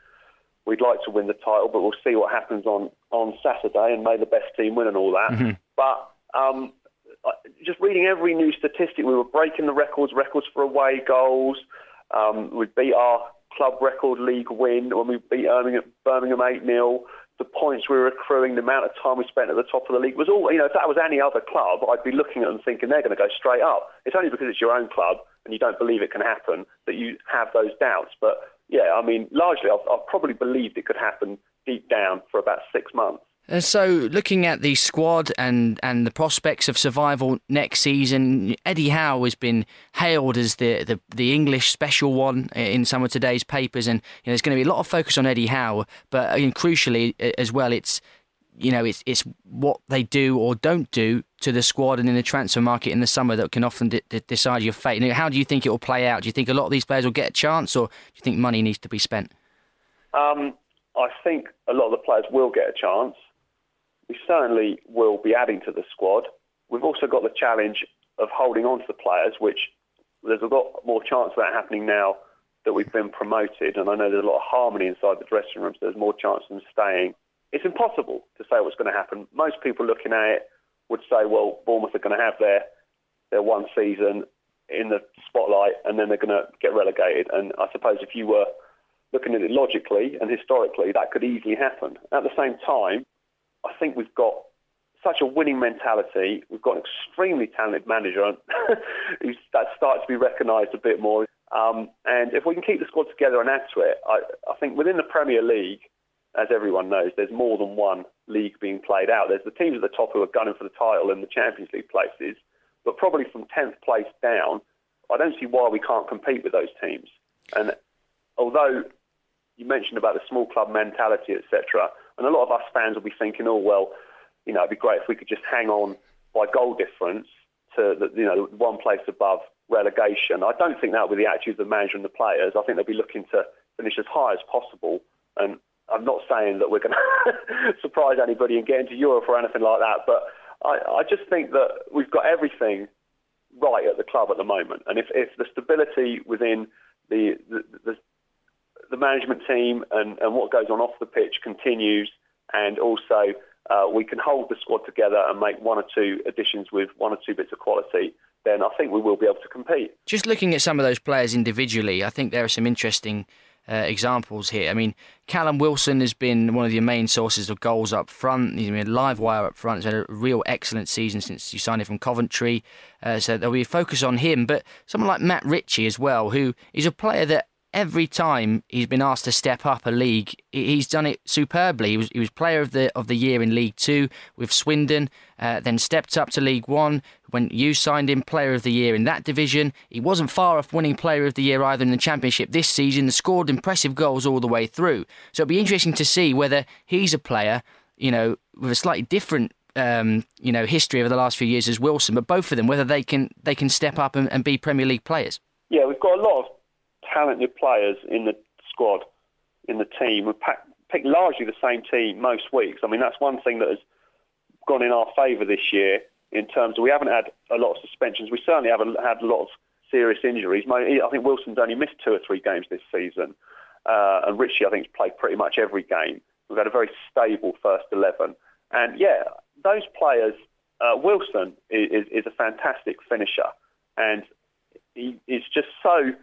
we'd like to win the title, but we'll see what happens on on Saturday, and may the best team win and all that. Mm-hmm. But um, just reading every new statistic, we were breaking the records, records for away goals. Um, we beat our club record league win when we beat Birmingham 8 0 the points we were accruing, the amount of time we spent at the top of the league was all, you know, if that was any other club, I'd be looking at them thinking they're going to go straight up. It's only because it's your own club and you don't believe it can happen that you have those doubts. But yeah, I mean, largely I've, I've probably believed it could happen deep down for about six months. And so, looking at the squad and, and the prospects of survival next season, Eddie Howe has been hailed as the, the, the English special one uh, in some of today's papers, and you know, there's going to be a lot of focus on Eddie Howe, but uh, I mean, crucially as well, it's you know it's it's what they do or don't do to the squad and in the transfer market in the summer that can often de- de- decide your fate. Now, how do you think it will play out? Do you think a lot of these players will get a chance, or do you think money needs to be spent? Um, I think a lot of the players will get a chance we certainly will be adding to the squad. We've also got the challenge of holding on to the players, which there's a lot more chance of that happening now that we've been promoted. And I know there's a lot of harmony inside the dressing room, So there's more chance of them staying. It's impossible to say what's going to happen. Most people looking at it would say, well, Bournemouth are going to have their their one season in the spotlight and then they're going to get relegated. And I suppose if you were looking at it logically and historically, that could easily happen. At the same time, think we've got such a winning mentality. We've got an extremely talented manager [laughs] who's starts to be recognised a bit more. Um, and if we can keep the squad together and add to it, I, I think within the Premier League, as everyone knows, there's more than one league being played out. There's the teams at the top who are gunning for the title and the Champions League places, but probably from 10th place down, I don't see why we can't compete with those teams. And although you mentioned about the small club mentality, etc., and a lot of us fans will be thinking, oh, well, you know, it'd be great if we could just hang on by goal difference to the, you know, one place above relegation. I don't think that will be the attitude of the manager and the players. I think they'll be looking to finish as high as possible. And I'm not saying that we're going [laughs] to surprise anybody and get into Europe or anything like that, but I, I just think that we've got everything right at the club at the moment. And if, if the stability within the, the, the, the management team and, and what goes on off the pitch continues, and also uh, we can hold the squad together and make one or two additions with one or two bits of quality, then I think we will be able to compete. Just looking at some of those players individually, I think there are some interesting uh, examples here. I mean, Callum Wilson has been one of your main sources of goals up front. He's been a live wire up front. He's had a real excellent season since you signed him from Coventry. Uh, so there'll be a focus on him. But someone like Matt Ritchie as well, who is a player that every time he's been asked to step up a league, he's done it superbly. He was, he was player of the of the year in League Two with Swindon, uh, then stepped up to League One when you signed him player of the year in that division. He wasn't far off winning player of the year either in the Championship this season. Scored impressive goals all the way through. So it'll be interesting to see whether he's a player, you know, with a slightly different um, you know history over the last few years as Wilson, but both of them whether they can they can step up and, and be Premier League players. Yeah, we've got a lot of talented players in the squad, in the team. We picked largely the same team most weeks. I mean, that's one thing that has gone in our favour this year in terms of we haven't had a lot of suspensions. We certainly haven't had a lot of serious injuries. I think Wilson's only missed two or three games this season. Uh, and Ritchie, I think, has played pretty much every game. We've had a very stable first 11. And yeah, those players, uh, Wilson is, is, a fantastic finisher. And he is just so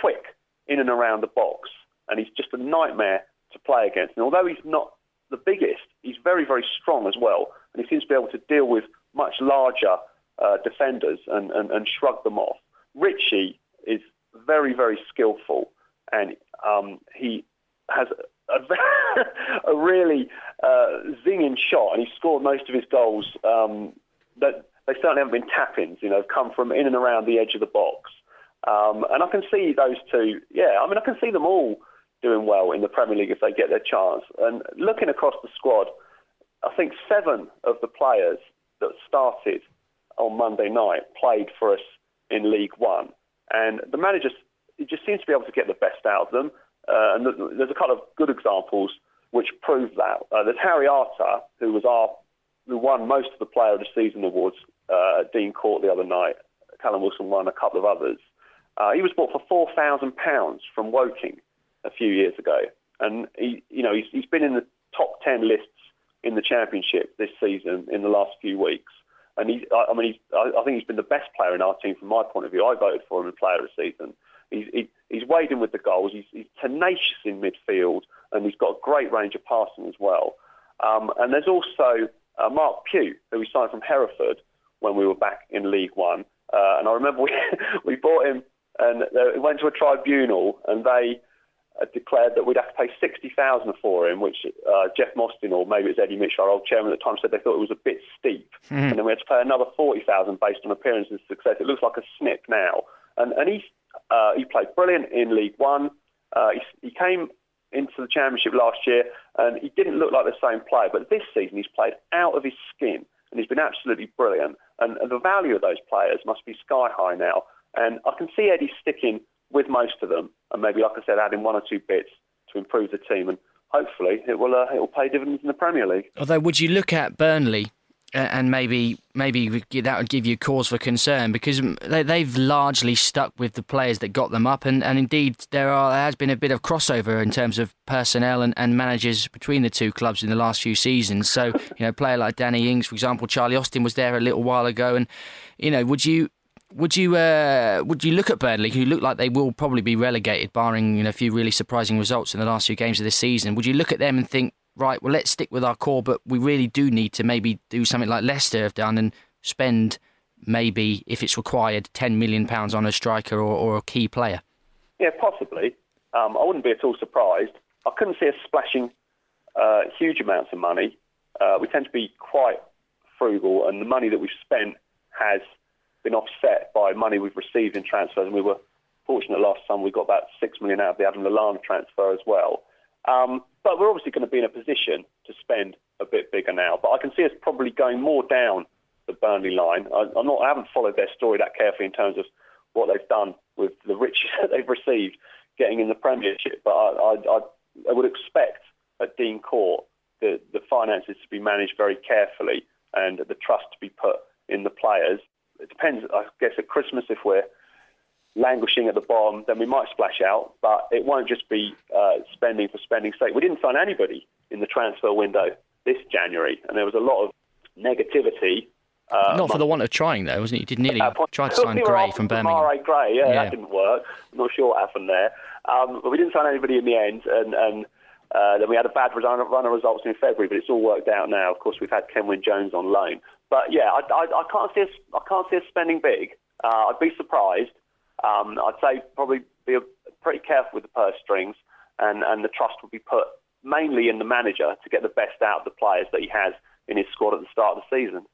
quick in and around the box, and he's just a nightmare to play against. And although he's not the biggest, he's very, very strong as well, and he seems to be able to deal with much larger uh, defenders and, and, and shrug them off. Ritchie is very, very skillful, and um, he has a, [laughs] a really uh, zinging shot, and he scored most of his goals. Um, that they certainly haven't been tap-ins, you know, come from in and around the edge of the box. Um, and I can see those two, yeah, I mean, I can see them all doing well in the Premier League if they get their chance. And looking across the squad, I think seven of the players that started on Monday night played for us in League One. And the manager just seems to be able to get the best out of them. Uh, and there's a couple of good examples which prove that. Uh, there's Harry Arter, who was our who won most of the Player of the Season awards uh, Dean Court the other night. Callum Wilson won a couple of others. Uh, he was bought for four thousand pounds from Woking a few years ago, and he, you know, he's, he's been in the top ten lists in the championship this season in the last few weeks. And he's, I, I mean, he's, I, I think he's been the best player in our team from my point of view. I voted for him in Player of the Season. He's, he, he's in with the goals. He's, he's tenacious in midfield, and he's got a great range of passing as well. Um, and there's also uh, Marc Pugh, who we signed from Hereford when we were back in League One. Uh, and I remember we, [laughs] we bought him and they went to a tribunal and they uh, declared that we'd have to pay 60000 for him, which uh, Jeff Mostyn, or maybe it was Eddie Mitchell, our old chairman at the time, said they thought it was a bit steep. Mm-hmm. And then we had to pay another 40000 based on appearance and success. It looks like a snip now. And, and he, uh, he played brilliant in League One. Uh, he, he came into the Championship last year and he didn't look like the same player. But this season he's played out of his skin and he's been absolutely brilliant. And, and the value of those players must be sky high now. And I can see Eddie sticking with most of them, and maybe, like I said, adding one or two bits to improve the team, and hopefully it will uh, it will pay dividends in the Premier League. Although, would you look at Burnley? and maybe maybe that would give you cause for concern because they, have largely stuck with the players that got them up, and, and indeed there are there has been a bit of crossover in terms of personnel and, and managers between the two clubs in the last few seasons. So you know, a player like Danny Ings, for example, Charlie Austin was there a little while ago, and you know, would you would you uh, would you look at Burnley, who look like they will probably be relegated, barring you know, a few really surprising results in the last few games of this season? Would you look at them and think, right, well, let's stick with our core, but we really do need to maybe do something like Leicester have done and spend maybe, if it's required, ten million pounds on a striker or, or, a key player? Yeah, possibly. Um, I wouldn't be at all surprised. I couldn't see us splashing uh, huge amounts of money. Uh, we tend to be quite frugal, and the money that we've spent has been offset by money we've received in transfers, and we were fortunate last summer we got about six million out of the Adam Lallana transfer as well. Um, but we're obviously going to be in a position to spend a bit bigger now. But I can see us probably going more down the Burnley line. I, I'm not, I haven't followed their story that carefully in terms of what they've done with the riches [laughs] that they've received getting in the Premiership. But I, I, I would expect at Dean Court the, the finances to be managed very carefully and the trust to be put in the players it depends, I guess, at Christmas if we're languishing at the bottom, then we might splash out, but it won't just be uh, spending for spending's sake. We didn't sign anybody in the transfer window this January, and there was a lot of negativity. Uh, Not for the want of trying, though, wasn't it? You did nearly try to sign [laughs] Gray from Birmingham. Demarai Gray, yeah, yeah, that didn't work. I'm not sure what happened there. Um, but we didn't sign anybody in the end, and, and uh, then we had a bad run, run of results in February, but it's all worked out now. Of course, we've had Kenwyne Jones on loan. But yeah, I, I, I can't see us. I can't see us spending big. Uh, I'd be surprised. Um, I'd say probably be pretty careful with the purse strings, and, and the trust would be put mainly in the manager to get the best out of the players that he has in his squad at the start of the season.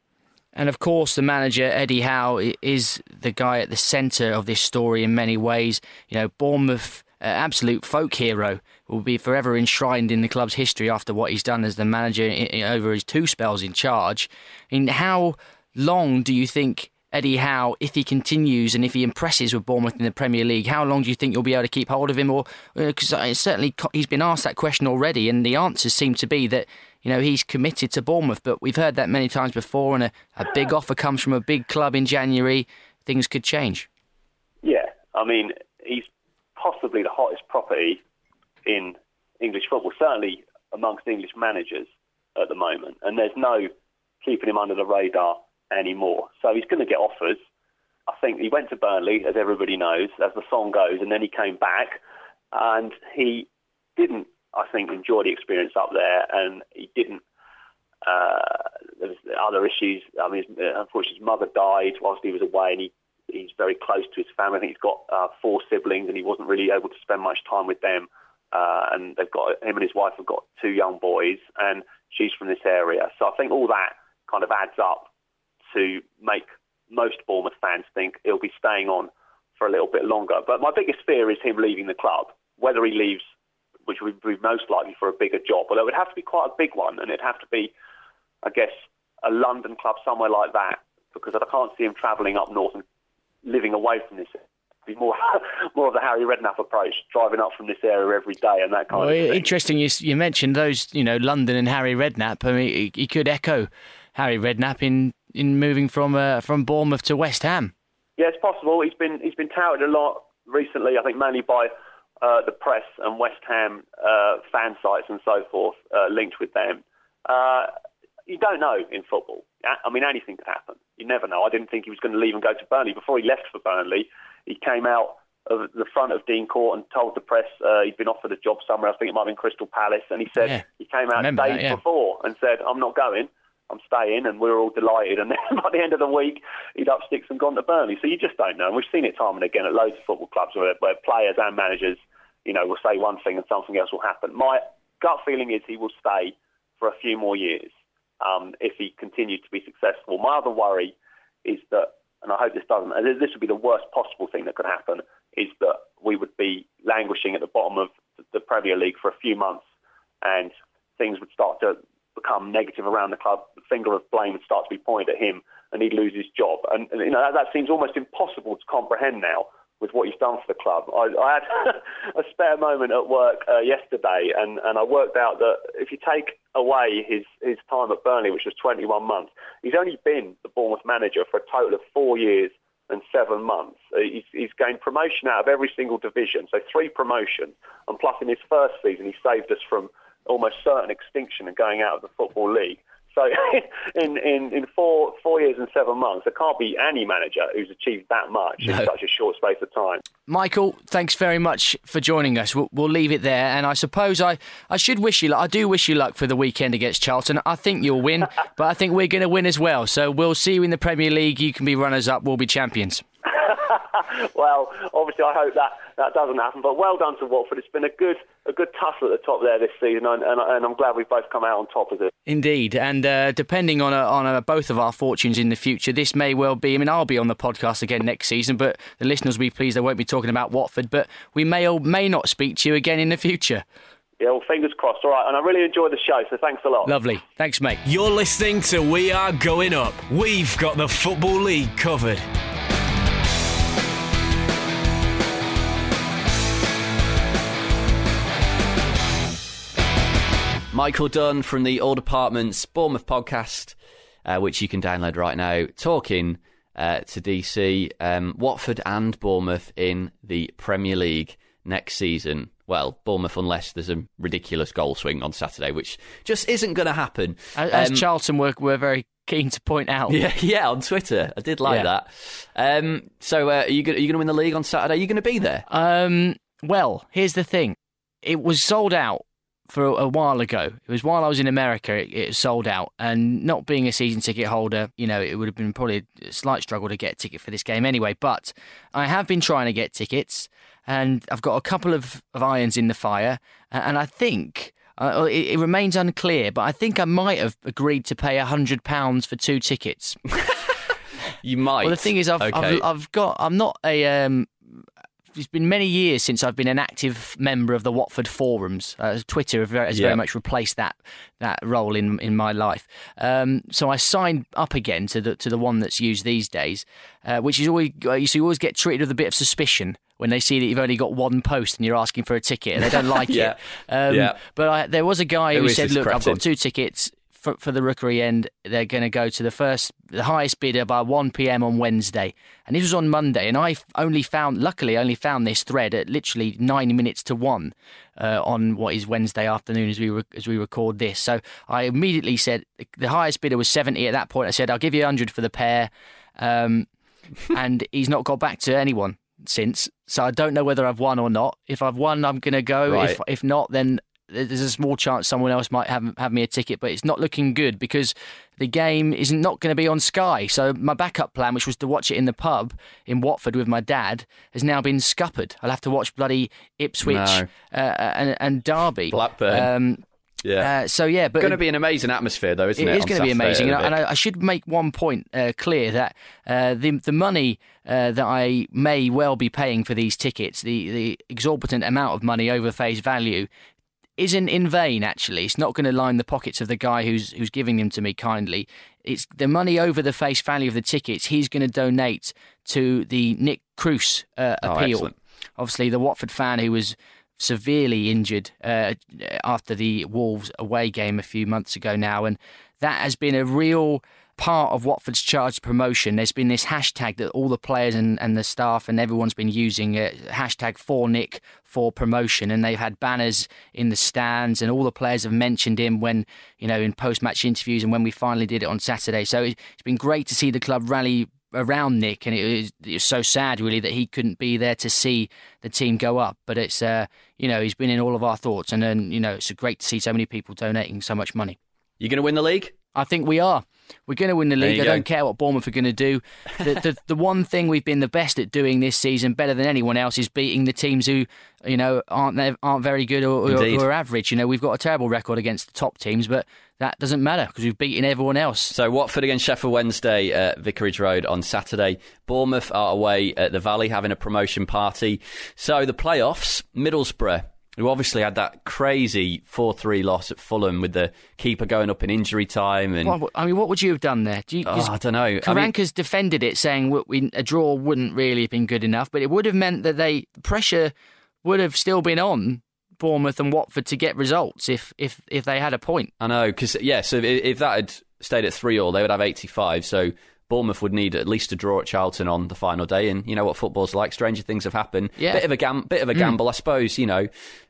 And of course, the manager Eddie Howe is the guy at the centre of this story in many ways. You know, Bournemouth, uh, absolute folk hero, will be forever enshrined in the club's history after what he's done as the manager over his two spells in charge. I mean, how long do you think Eddie Howe, if he continues and if he impresses with Bournemouth in the Premier League, how long do you think you'll be able to keep hold of him? Or because uh, certainly he's been asked that question already, and the answers seem to be that you know he's committed to Bournemouth. But we've heard that many times before, and a, a big offer comes from a big club in January, things could change. Yeah, I mean he's possibly the hottest property in English football, certainly amongst English managers at the moment. And there's no keeping him under the radar anymore. So he's going to get offers. I think he went to Burnley, as everybody knows, as the song goes, and then he came back, and he didn't, I think, enjoy the experience up there, and he didn't. Uh, there was other issues. I mean, unfortunately, his mother died whilst he was away, and he he's very close to his family. He's got uh, four siblings, and he wasn't really able to spend much time with them. Uh, and they've got him and his wife have got two young boys, and she's from this area. So I think all that kind of adds up to make most Bournemouth fans think he'll be staying on for a little bit longer. But my biggest fear is him leaving the club. Whether he leaves, which would be most likely for a bigger job, although it would have to be quite a big one, and it'd have to be, I guess, a London club somewhere like that, because I can't see him travelling up north and living away from this be more [laughs] more of the Harry Redknapp approach, driving up from this area every day and that kind well, of thing. Interesting, you, you mentioned those, you know, London and Harry Redknapp. I mean, he, he could echo Harry Redknapp in, in moving from uh, from Bournemouth to West Ham. Yeah, it's possible. He's been he's been touted a lot recently. I think mainly by uh, the press and West Ham uh, fan sites and so forth, uh, linked with them. Uh, you don't know in football. I mean, anything could happen. You never know. I didn't think he was going to leave and go to Burnley. Before he left for Burnley, he came out of the front of Dean Court and told the press uh, he'd been offered a job somewhere. I think it might have been Crystal Palace. And he said yeah. he came out days that, yeah. before and said, I'm not going. I'm staying, and we were all delighted. And [laughs] then by the end of the week, he'd up sticks and gone to Burnley. So you just don't know. And we've seen it time and again at loads of football clubs where, where players and managers, you know, will say one thing and something else will happen. My gut feeling is he will stay for a few more years um, if he continued to be successful. My other worry is that, and I hope this doesn't, and this would be the worst possible thing that could happen, is that we would be languishing at the bottom of the Premier League for a few months and things would start to become negative around the club. The finger of blame would start to be pointed at him and he'd lose his job. And, and you know, that, that seems almost impossible to comprehend now with what he's done for the club. I, I had [laughs] a spare moment at work uh, yesterday, and, and I worked out that if you take away his, his time at Burnley, which was 21 months, he's only been the Bournemouth manager for a total of four years and seven months. Uh, he's, he's gained promotion out of every single division, so three promotions, and plus in his first season he saved us from almost certain extinction and going out of the Football League. So [laughs] in, in, in four four years and seven months, there can't be any manager who's achieved that much no. in such a short space of time. Michael, thanks very much for joining us. We'll, we'll leave it there, and I suppose I, I should wish you luck. I do wish you luck for the weekend against Charlton. I think you'll win, [laughs] but I think we're going to win as well. So we'll see you in the Premier League. You can be runners up. We'll be champions. [laughs] well, obviously, I hope that, that doesn't happen. But well done to Watford. It's been a good a good tussle at the top there this season, and, and, and I'm glad we've both come out on top of it. Indeed, and uh, depending on a, on a, both of our fortunes in the future, this may well be. I mean, I'll be on the podcast again next season, but the listeners will be pleased they won't be talking about Watford. But we may or may not speak to you again in the future. Yeah, well, fingers crossed. All right, and I really enjoyed the show, so thanks a lot. Lovely. Thanks, mate. You're listening to We Are Going Up. We've got the Football League covered. Michael Dunn from the All Departments Bournemouth podcast, uh, which you can download right now, talking uh, to DC, um, Watford and Bournemouth in the Premier League next season. Well, Bournemouth, unless there's a ridiculous goal swing on Saturday, which just isn't going to happen. As um, Charlton were, were very keen to point out. Yeah, [laughs] yeah, on Twitter, I did like yeah. that. Um, so, uh, are you going to win the league on Saturday? Are you going to be there? Um, well, here's the thing: it was sold out for a while ago. It was while I was in America, it, it, sold out. And not being a season ticket holder, you know, it would have been probably a slight struggle to get a ticket for this game anyway. But I have been trying to get tickets, and I've got a couple of, of irons in the fire. And I think. Uh, it, it, remains unclear, but I think I might have agreed to pay hundred pounds for two tickets. [laughs] you might. Well, the thing is, I've, okay. I've, I've, got. I'm not a um, it's been many years since I've been an active member of the Watford forums. Uh, Twitter has, very, has very, much replaced that that role in in my life. Um, so I signed up again to the to the one that's used these days, uh, which is always uh, you always get treated with a bit of suspicion when they see that you've only got one post and you're asking for a ticket and they don't [laughs] like yeah. it. Um, yeah. But I, there was a guy who, who said, "Look, I've got two tickets for, for the Rookery end, they're going to go to the first, the highest bidder by 1 p.m. on Wednesday. And this was on Monday. And I only found, luckily, I only found this thread at literally nine minutes to one uh, on what is Wednesday afternoon as we re- as we record this. So I immediately said the highest bidder was 70 at that point. I said, I'll give you 100 for the pair. Um, [laughs] and he's not got back to anyone since. So I don't know whether I've won or not. If I've won, I'm going to go. Right. If if not, then there's a small chance someone else might have have me a ticket, but it's not looking good because the game is not going to be on Sky. So my backup plan, which was to watch it in the pub in Watford with my dad, has now been scuppered. I'll have to watch bloody Ipswich no. uh, and, and Derby, Blackburn. Um, yeah. Uh, so yeah, but it's going to be an amazing atmosphere, though, isn't it? It is going to be amazing, and, I, I, should make one point uh, clear that uh, the the money uh, that I may well be paying for these tickets, the the exorbitant amount of money over face value, isn't in vain. Actually, it's not going to line the pockets of the guy who's who's giving them to me kindly. It's the money over the face value of the tickets. He's going to donate to the Nick Cruz uh, oh, appeal. Oh, Obviously, the Watford fan who was severely injured uh, after the Wolves away game a few months ago now, and that has been a real part of Watford's charged promotion, there's been this hashtag that all the players and, and the staff and everyone's been using, uh, hashtag for Nick for promotion, and they've had banners in the stands, and all the players have mentioned him when you know in post-match interviews, and when we finally did it on Saturday. So it's been great to see the club rally around Nick, and it was, it was so sad really that he couldn't be there to see the team go up. But it's uh, you know he's been in all of our thoughts, and then you know it's great to see so many people donating so much money. You're going to win the league? I think we are. We're going to win the league. I go. don't care what Bournemouth are going to do. The, the the one thing we've been the best at doing this season, better than anyone else, is beating the teams who you know aren't aren't very good or, or, or average. You know, we've got a terrible record against the top teams, but that doesn't matter because we've beaten everyone else. So Watford against Sheffield Wednesday at Vicarage Road on Saturday. Bournemouth are away at the Valley having a promotion party. So the playoffs, Middlesbrough, who obviously had that crazy 4-3 loss at Fulham with the keeper going up in injury time and What, I mean, what would you have done there? Do you, Oh, I don't know. I mean- Karanka's defended it, saying we, a draw wouldn't really have been good enough, but it would have meant that they pressure would have still been on Bournemouth and Watford to get results if if if they had a point. I know because yeah. So if, if that had stayed at three all, they would have eighty-five. So Bournemouth would need at least a draw at Charlton on the final day. And you know what football's like; stranger things have happened. Yeah. Bit of a gam- bit of a gamble, I suppose. You know,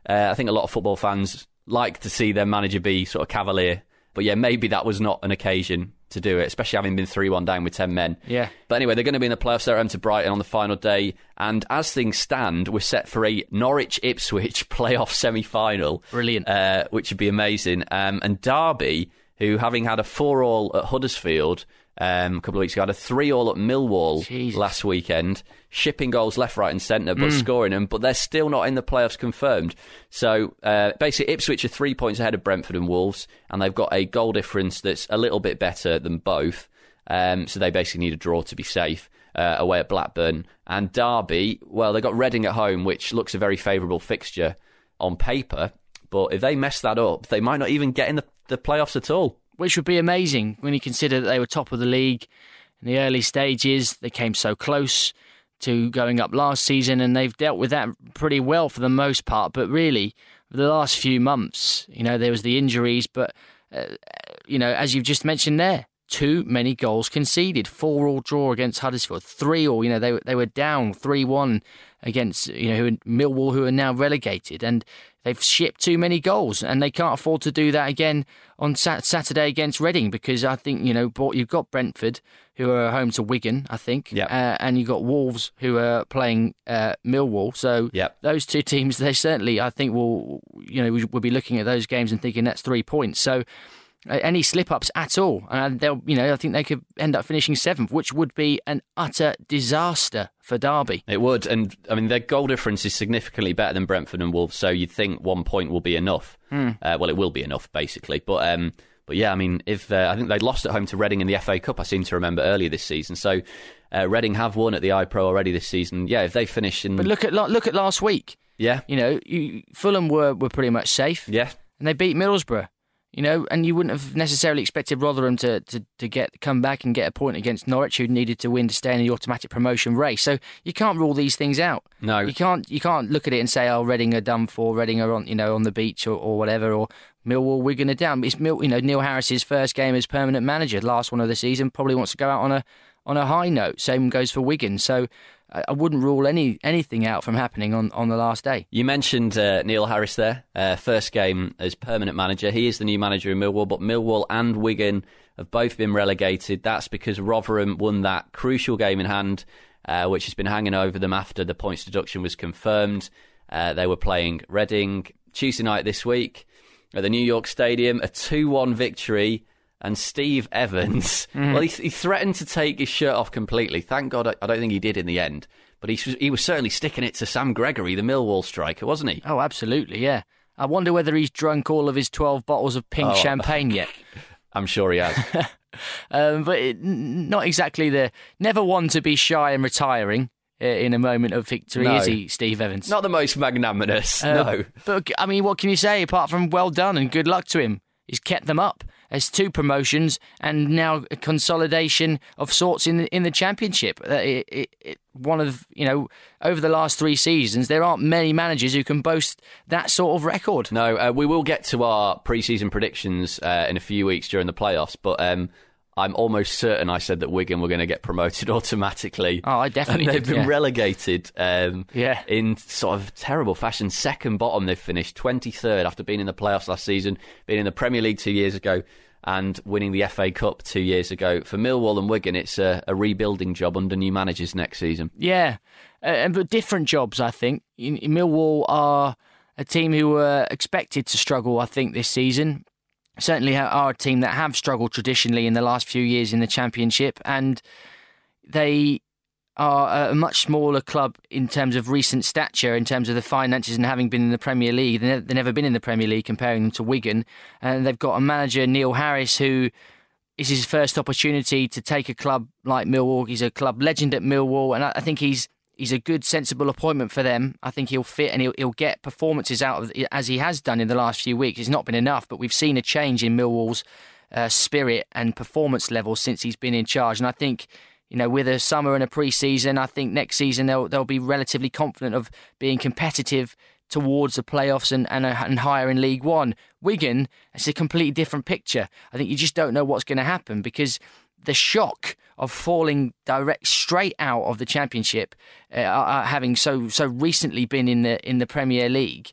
uh, I think a lot of football fans like to see their manager be sort of cavalier. But yeah, maybe that was not an occasion to do it, especially having been three-one down with ten men. Yeah. But anyway, they're going to be in the playoffs. They're home to Brighton on the final day. And as things stand, we're set for a Norwich Ipswich [laughs] playoff semi final. Brilliant. Uh, which would be amazing. Um, and Derby, who having had a 4 all at Huddersfield um, a couple of weeks ago, had a 3 all at Millwall last weekend, shipping goals left, right, and centre, but scoring them. But they're still not in the playoffs confirmed. So uh, basically, Ipswich are three points ahead of Brentford and Wolves, and they've got a goal difference that's a little bit better than both. Um, so they basically need a draw to be safe. Uh, away at Blackburn and Derby. Well, they got Reading at home, which looks a very favourable fixture on paper. But if they mess that up, they might not even get in the, the playoffs at all. which would be amazing when you consider that they were top of the league in the early stages. They came so close to going up last season, and they've dealt with that pretty well for the most part. But really, the last few months, you know, there was the injuries, but uh, you know, as you've just mentioned there. Too many goals conceded. Four all draw against Huddersfield. Three all. You know they they were down three one against you know Millwall, who are now relegated, and they've shipped too many goals, and they can't afford to do that again on Sat- Saturday against Reading because I think you know you've got Brentford who are home to Wigan, I think, Yep. uh, and you've got Wolves who are playing uh, Millwall. So Yep. those two [laughs] teams, they certainly I think will you know we will be looking at those games and thinking that's three points. So. Any slip ups at all, and they'll, you know, I think they could end up finishing seventh, which would be an utter disaster for Derby. It would, and I mean their goal difference is significantly better than Brentford and Wolves, so you'd think one point will be enough. Uh, well, it will be enough basically, but um, but yeah, I mean if uh, I think they lost at home to Reading in the FA Cup, I seem to remember earlier this season. So uh, Reading have won at the iPro already this season. Yeah, if they finish in, But look at look at last week. yeah, You know, you, Fulham were, were pretty much safe, yeah, and they beat Middlesbrough. You know, and you wouldn't have necessarily expected Rotherham to, to, to get come back and get a point against Norwich, who needed to win to stay in the automatic promotion race. So you can't rule these things out. No. you can't. You can't look at it and say, "Oh, Reading are done for. Reading are on, you know, on the beach or, or whatever." Or Millwall, Wigan are down. It's Mill, you know, Neil Harris's first game as permanent manager, last one of the season. Probably wants to go out on a on a high note. Same goes for Wigan. So I, wouldn't rule any anything out from happening on, on the last day. You mentioned uh, Neil Harris there. Uh, first game as permanent manager. He is the new manager in Millwall, but Millwall and Wigan have both been relegated. That's because Rotherham won that crucial game in hand, uh, which has been hanging over them after the points deduction was confirmed. Uh, they were playing Reading Tuesday night this week at the New York Stadium, a 2 1 victory. And Steve Evans, [laughs] well, he, he threatened to take his shirt off completely. Thank God, I, I don't think he did in the end. But he, was- he was certainly sticking it to Sam Gregory, the Millwall striker, wasn't he? Oh, absolutely, yeah. I wonder whether he's drunk all of his 12 bottles of pink Oh. champagne yet. [laughs] I'm sure he has. [laughs] Um, but it, not exactly the. Never one to be shy and retiring uh, in a moment of victory, No. is he, Steve Evans? Not the most magnanimous, Uh, no. But, I mean, what can you say apart from well done and good luck to him? He's kept them up as two promotions and now a consolidation of sorts in the, in the championship. Uh, it, it, it, one of, you know, over the last three seasons, there aren't many managers who can boast that sort of record. No, uh, we will get to our pre-season predictions uh, in a few weeks during the playoffs, but um, I'm almost certain I said that Wigan were going to get promoted [laughs] automatically. Oh, I definitely and they've did, been yeah. relegated um, Yeah. in sort of terrible fashion. Second bottom, they've finished 23rd after being in the playoffs last season, being in the Premier League two years ago, and winning the FA Cup two years ago. For Millwall and Wigan, it's a, a rebuilding job under new managers next season. Yeah, uh, and but different jobs. I think in, in Millwall are a team who were expected to struggle. I think this season, certainly are a team that have struggled traditionally in the last few years in the Championship, and they are a much smaller club in terms of recent stature, in terms of the finances and having been in the Premier League. They've never been in the Premier League, comparing them to Wigan. And they've got a manager, Neil Harris, who is his first opportunity to take a club like Millwall. He's a club legend at Millwall, and I think he's he's a good, sensible appointment for them. I think he'll fit and he'll, he'll get performances out of as he has done in the last few weeks. It's not been enough, but we've seen a change in Millwall's uh, spirit and performance level since he's been in charge. And I think, you know, with a summer and a pre-season, I think next season they'll they'll be relatively confident of being competitive towards the playoffs and, and, and higher in League One. Wigan, it's a completely different picture. I think you just don't know what's going to happen because the shock of falling direct straight out of the championship, uh, uh, uh, having so so recently been in the in the Premier League,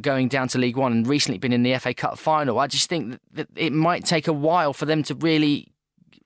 going down to League One, and recently been in the FA Cup final. I just think that, it might take a while for them to really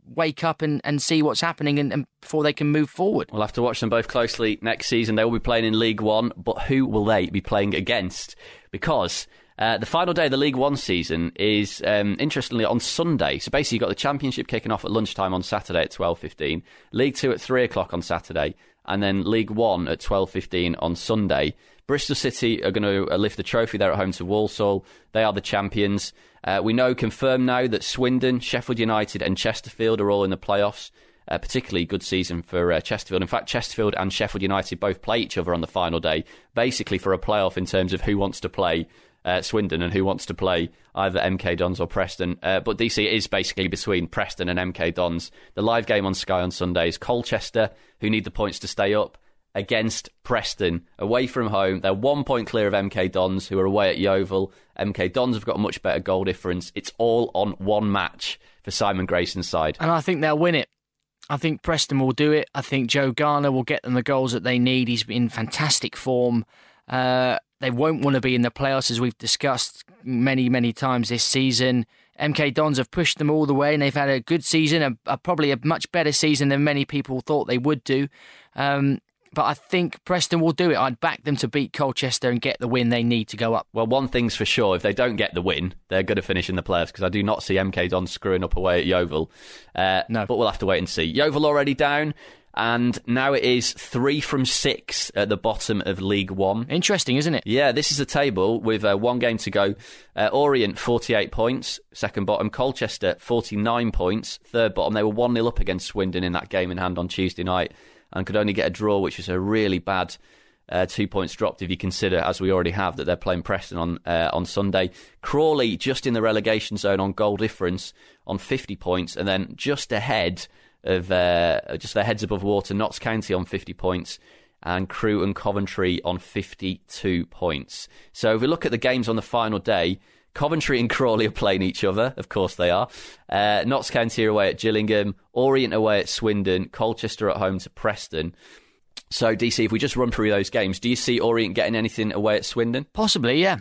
wake up and, and see what's happening and, and, before they can move forward. We'll have to watch them both closely next season. They will be playing in League One, but who will they be playing against? Because uh, the final day of the League One season is, um, interestingly, on Sunday. So basically, you've got the Championship kicking off at lunchtime on Saturday at 12.15, League Two at 3 o'clock on Saturday, and then League One at 12.15 on Sunday. Bristol City are going to uh, lift the trophy there at home to Walsall. They are the champions. Uh, we know confirmed now that Swindon, Sheffield United, and Chesterfield are all in the playoffs. Uh, particularly good season for uh, Chesterfield. In fact, Chesterfield and Sheffield United both play each other on the final day, basically for a playoff in terms of who wants to play uh, Swindon and who wants to play either MK Dons or Preston. Uh, but DC is basically between Preston and MK Dons. The live game on Sky on Sunday is Colchester, who need the points to stay up, against Preston, away from home. They're one point clear of MK Dons, who are away at Yeovil. MK Dons have got a much better goal difference. It's all on one match for Simon Grayson's side. And I think they'll win it. I think Preston will do it. I think Joe Garner will get them the goals that they need. He's in fantastic form. Uh, they won't want to be in the playoffs, as we've discussed many, many times this season. MK Dons have pushed them all the way, and they've had a good season, a, a, probably a much better season than many people thought they would do. Um, but I think Preston will do it. I'd back them to beat Colchester and get the win they need to go up. Well, one thing's for sure: if they don't get the win, they're going to finish in the playoffs because I do not see MK Dons screwing up away at Yeovil. Uh, no, but we'll have to wait and see. Yeovil already down and now it is three from six at the bottom of League One. Interesting, isn't it? Yeah, this is a table with uh, one game to go. Uh, Orient, 48 points, second bottom. Colchester, 49 points, third bottom. They were 1 0 up against Swindon in that game in hand on Tuesday night and could only get a draw, which is a really bad. Uh, two points dropped if you consider, as we already have, that they're playing Preston on uh, on Sunday. Crawley just in the relegation zone on goal difference on 50 points, and then just ahead of uh, just their heads above water. Notts County on 50 points and Crewe and Coventry on 52 points. So if we look at the games on the final day, Coventry and Crawley are playing each other. Of course they are. Uh, Notts County are away at Gillingham, Orient away at Swindon, Colchester at home to Preston. So, DC, if we just run through those games, do you see Orient getting anything away at Swindon? Possibly, yeah.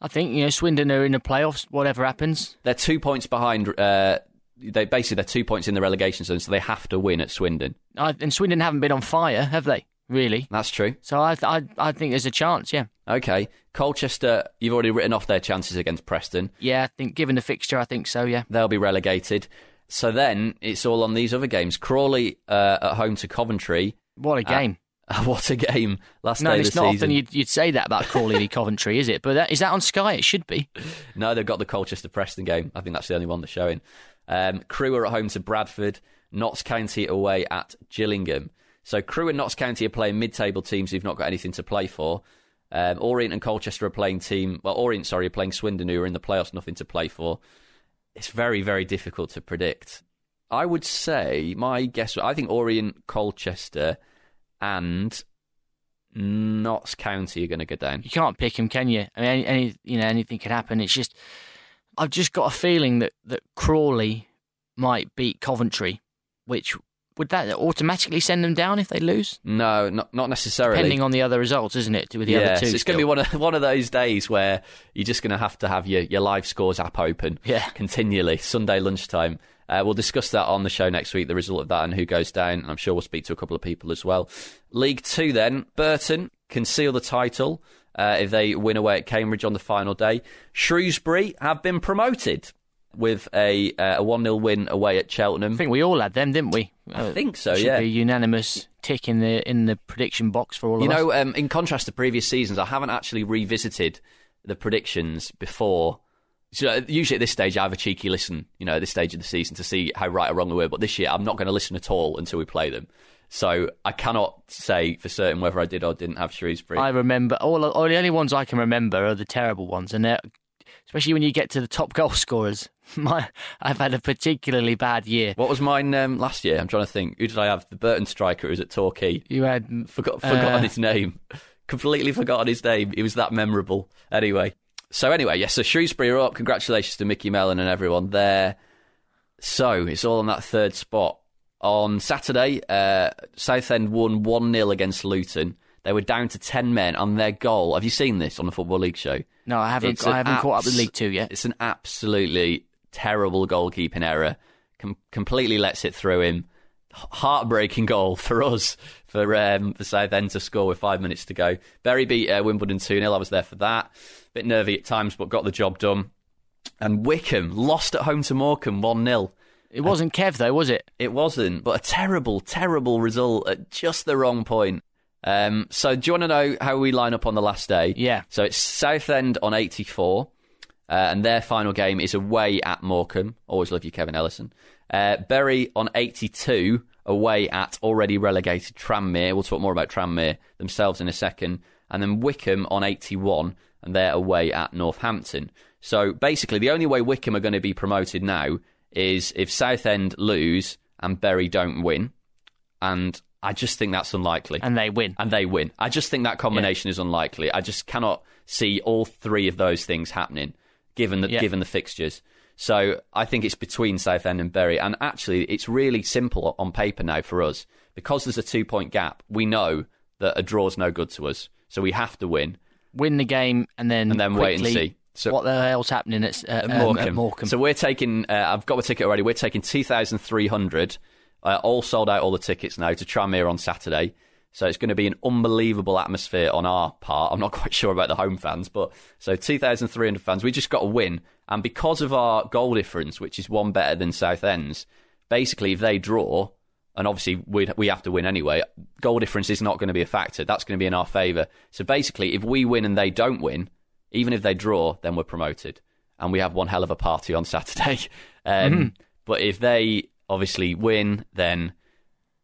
I think you know Swindon are in the playoffs. Whatever happens, they're two points behind uh, they basically they're two points in the relegation zone, so they have to win at Swindon. Uh, and Swindon haven't been on fire, have they? Really? That's true. So I, I, I think there's a chance. Yeah. Okay, Colchester, you've already written off their chances against Preston. Yeah, I think given the fixture, I think so. Yeah, they'll be relegated. So then it's all on these other games. Crawley uh, at home to Coventry. What a uh, game! Uh, [laughs] what a game! Last no, day it's not season. often you'd, you'd say that about Crawley v Coventry, is it? But that, is that on Sky? It should be. [laughs] no, they've got the Colchester Preston game. I think that's the only one they're showing. Um, Crewe are at home to Bradford. Notts County away at Gillingham. So Crewe and Notts County are playing mid-table teams who've not got anything to play for. Um, Orient and Colchester are playing team. Well, Orient, sorry, are playing Swindon, who are in the playoffs, nothing to play for. It's very, very difficult to predict. I would say my guess. I think Orient, Colchester, and Notts County are going to go down. You can't pick them, can you? I mean, any you know anything can happen. It's just I've just got a feeling that, that Crawley might beat Coventry, which would that automatically send them down if they lose? No, not not necessarily. Depending on the other results, isn't it? With the yes, other two, it's going to be one of [laughs] one of those days where you're just going to have to have your, your live scores app open, yeah. continually Sunday lunchtime. Uh, we'll discuss that on the show next week, the result of that and who goes down. And I'm sure we'll speak to a couple of people as well. League Two, then Burton can seal the title uh, if they win away at Cambridge on the final day. Shrewsbury have been promoted with a uh, a one 0 win away at Cheltenham. I think we all had them, didn't we? I think so, Should yeah. be unanimous tick in the in the prediction box for all You of us. You know, um, in contrast to previous seasons, I haven't actually revisited the predictions before. So uh, usually at this stage, I have a cheeky listen, you know, at this stage of the season to see how right or wrong we were. But this year, I'm not going to listen at all until we play them. So I cannot say for certain whether I did or didn't have Shrewsbury. I remember all, all the only ones I can remember are the terrible ones, and they're, especially when you get to the top goal scorers. [laughs] My, I've had a particularly bad year. What was mine um, last year? I'm trying to think. Who did I have? The Burton striker who was at Torquay. You had Forgot, forgotten Uh, his name. [laughs] Completely forgotten his name. He was that memorable. Anyway. So anyway, yes, so Shrewsbury are up. Congratulations to Mickey Mellon and everyone there. So it's all on that third spot. On Saturday, uh, Southend won 1 0 against Luton. They were down to 10 men on their goal. Have you seen this on the Football League show? no, I haven't. It's I haven't caught up with League Two yet. It's an absolutely terrible goalkeeping error. Com- completely lets it through him. Heartbreaking goal for us for um, for Southend to score with five minutes to go. Bury beat uh, Wimbledon 2 0. I was there for that. Bit nervy at times, but got the job done. And Wycombe lost at home to Morecambe 1 0. It wasn't Kev though, was it? It wasn't, but a terrible, terrible result at just the wrong point. Um, so, do you want to know how we line up on the last day? Yeah. So it's Southend on 84, uh, and their final game is away at Morecambe. Always love you, Kevin Ellison. Uh, Bury on 82, away at already relegated Tranmere. We'll talk more about Tranmere themselves in a second. And then Wycombe on 81, and they're away at Northampton. So basically, the only way Wycombe are going to be promoted now is if Southend lose and Bury don't win. And I just think that's unlikely And they win. and they win. I just think that combination is unlikely. I just cannot see all three of those things happening given the Yeah. given the fixtures. So I think it's between Southend and Bury, and actually it's really simple on paper now for us because there's a two point gap. We know that a draw's no good to us, so we have to win. Win the game and then And then wait and see. So- what the hell's happening at, uh, at um, at Morecambe? So we're taking. Uh, I've got a ticket already. We're taking two thousand three hundred. Uh, all sold out. All the tickets now to Tranmere on Saturday. So it's going to be an unbelievable atmosphere on our part. I'm not [laughs] quite sure about the home fans, but so 2,300 fans. We just got to win, and because of our goal difference, which is one better than Southend's, basically if they draw, and obviously we we have to win anyway. Goal difference is not going to be a factor. That's going to be in our favour. So basically, if we win and they don't win, even if they draw, then we're promoted, and we have one hell of a party on Saturday. [laughs] Um, But if they obviously win, then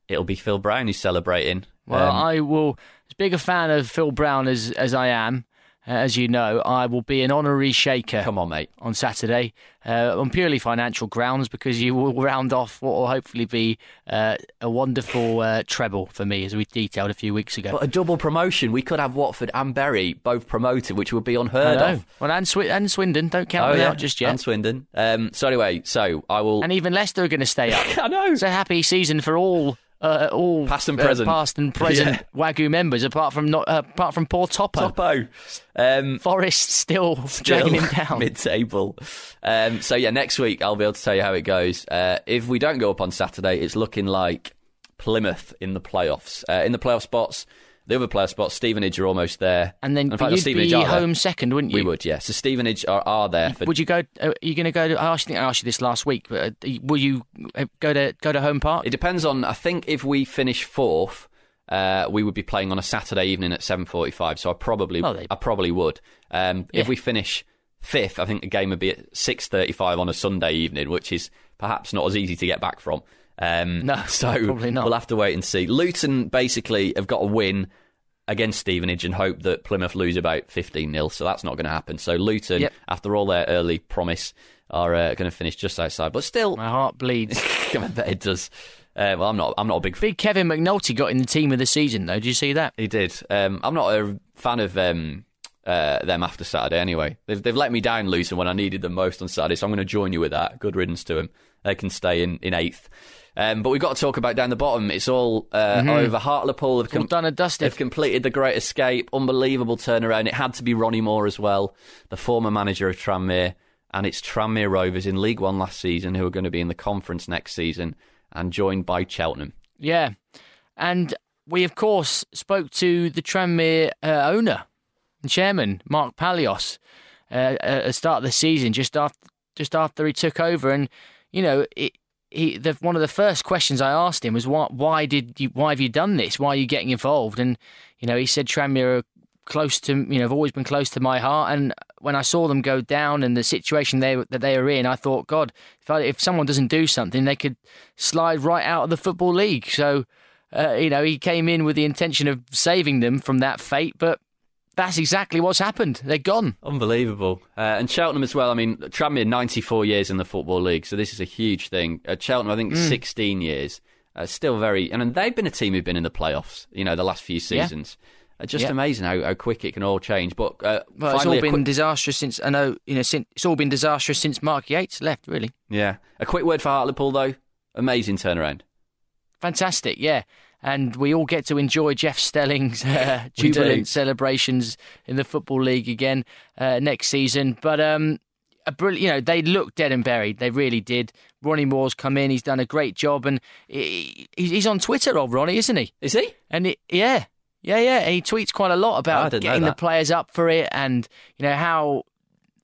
it'll be Phil Brown who's celebrating. Well, Um, I will. As big a fan of Phil Brown as as I am, as you know, I will be an honorary shaker come on, mate. on Saturday uh, on purely financial grounds because you will round off what will hopefully be uh, a wonderful uh, treble for me, as we detailed a few weeks ago. But a double promotion, we could have Watford and Bury both promoted, which would be unheard of. Well, and, Swi- and Swindon don't count Oh me yeah, out just yet. and Swindon. Um, so anyway, so I will. and even Leicester are going to stay up. [laughs] I know. It's a happy season for all. Uh, all Past and uh, present. past and [laughs] present Yeah. WAGU members, apart from not, uh, apart from poor Topo. Topo. Um, Forest still, [laughs] dragging him down. [laughs] mid-table. Um, so yeah, next week I'll be able to tell you how it goes. Uh, if we don't go up on Saturday, it's looking like Plymouth in the playoffs. Uh, in the playoff spots, the other player spots, Stevenage are almost there. And then in fact, you'd Stevenage be are there. home second, wouldn't you? We would, yeah. So Stevenage are, are there for Would you go? Uh, are you going to go? To, I asked- I think I asked you this last week. But uh, will you uh, go to go to home park? It depends on. I think if we finish fourth, uh, we would be playing on a Saturday evening at seven forty-five. So I probably, Oh, they- I probably would. Um, If we finish fifth, I think the game would be at six thirty-five on a Sunday evening, which is perhaps not as easy to get back from. Um, [laughs] No, so probably not. We'll have to wait and see. Luton basically have got to win against Stevenage and hope that Plymouth lose about 15 0. So that's not going to happen. So Luton, Yep. after all their early promise, are uh, going to finish just outside. But still, My heart bleeds. [laughs] I bet it does. Uh, well, I'm not. I'm not a big. Big Kevin McNulty got in the team of the season, though. Did you see that? He did. Um, I'm not a fan of um, uh, them after Saturday. Anyway, they've they've let me down, Luton, when I needed them most on Saturday. So I'm going to join you with that. Good riddance to them. They can stay in in eighth. Um, but we've got to talk about down the bottom. It's all uh, over. Hartlepool have Mm-hmm. Done and dusted. They've completed the Great Escape. Unbelievable turnaround. It had to be Ronnie Moore as well, the former manager of Tranmere. And it's Tranmere Rovers in League One last season who are going to be in the conference next season and joined by Cheltenham. Yeah, and we of course spoke to the Tranmere uh, owner, chairman Mark Palios uh, at the start of the season, just after just after he took over, and you know, it, he the, one of the first questions I asked him was why why did you why have you done this? Why are you getting involved? And you know, he said Tranmere are close to you know have always been close to my heart. And when I saw them go down and the situation they that they are in, I thought, God, if I, if someone doesn't do something, they could slide right out of the football league. So. Uh, you know, he came in with the intention of saving them from that fate, but that's exactly what's happened. They're gone. Unbelievable. Uh, and Cheltenham as well. I mean, Tranmere 94 years in the Football League, so this is a huge thing. Uh, Cheltenham, I think, mm. 16 years. Uh, still very. And they've been a team who've been in the playoffs, you know, the last few seasons. Yeah. Uh, just yeah. amazing how, how quick it can all change. But uh, well, it's all been quick... disastrous since I know you know since, it's all been disastrous since Mark Yates left. Really. Yeah. A quick word for Hartlepool though. Amazing turnaround. Fantastic. Yeah and we all get to enjoy Jeff Stelling's uh, jubilant celebrations in the Football League again uh, next season. But um, a brilliant, you know, they look dead and buried. They really did. Ronnie Moore's come in. He's done a great job, and he, he's on Twitter, old Ronnie, isn't he? Is he? And it, yeah, yeah, yeah. He tweets quite a lot about getting the players up for it, and you know how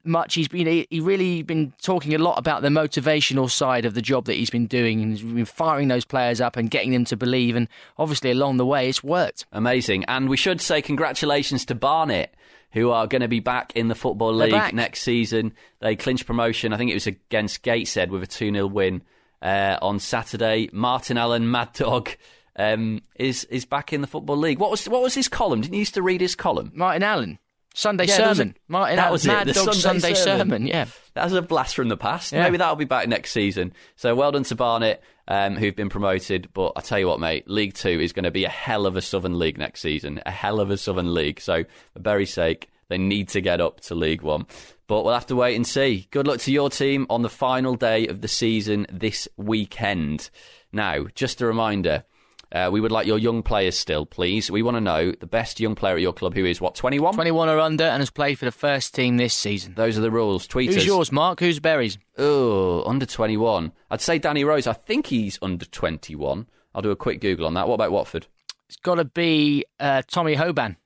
much. He's been he really been talking a lot about the motivational side of the job that he's been doing and he's been firing those players up and getting them to believe. And obviously along the way it's worked. Amazing. And we should say congratulations to Barnet who are going to be back in the football league next season. They clinched promotion i think it was against gateshead with a 2-0 win uh, on saturday. Martin allen mad dog um, is is back in the football league. What was what was his column? Didn't you used to read his column? Martin allen Sunday yeah, sermon. A, Martin, that was Mad it. Dog Sunday, Sunday sermon. sermon. Yeah, that was a blast from the past. Yeah. Maybe that'll be back next season. So well done to Barnet, um, who've been promoted. But I tell you what, mate, League Two is going to be a hell of a Southern League next season. A hell of a Southern League. So for Bury's sake, they need to get up to League One. But we'll have to wait and see. Good luck to your team on the final day of the season this weekend. Now, just a reminder. Uh, we would like your young players still, please. We want to know the best young player at your club who is what, 21? 21 or under and has played for the first team this season. Those are the rules. Tweet Who's us. yours, Mark? Who's Bury's? Oh, under 21. I'd say Danny Rose. I think he's under 21. I'll do a quick Google on that. What about Watford? It's got to be uh, Tommy Hoban,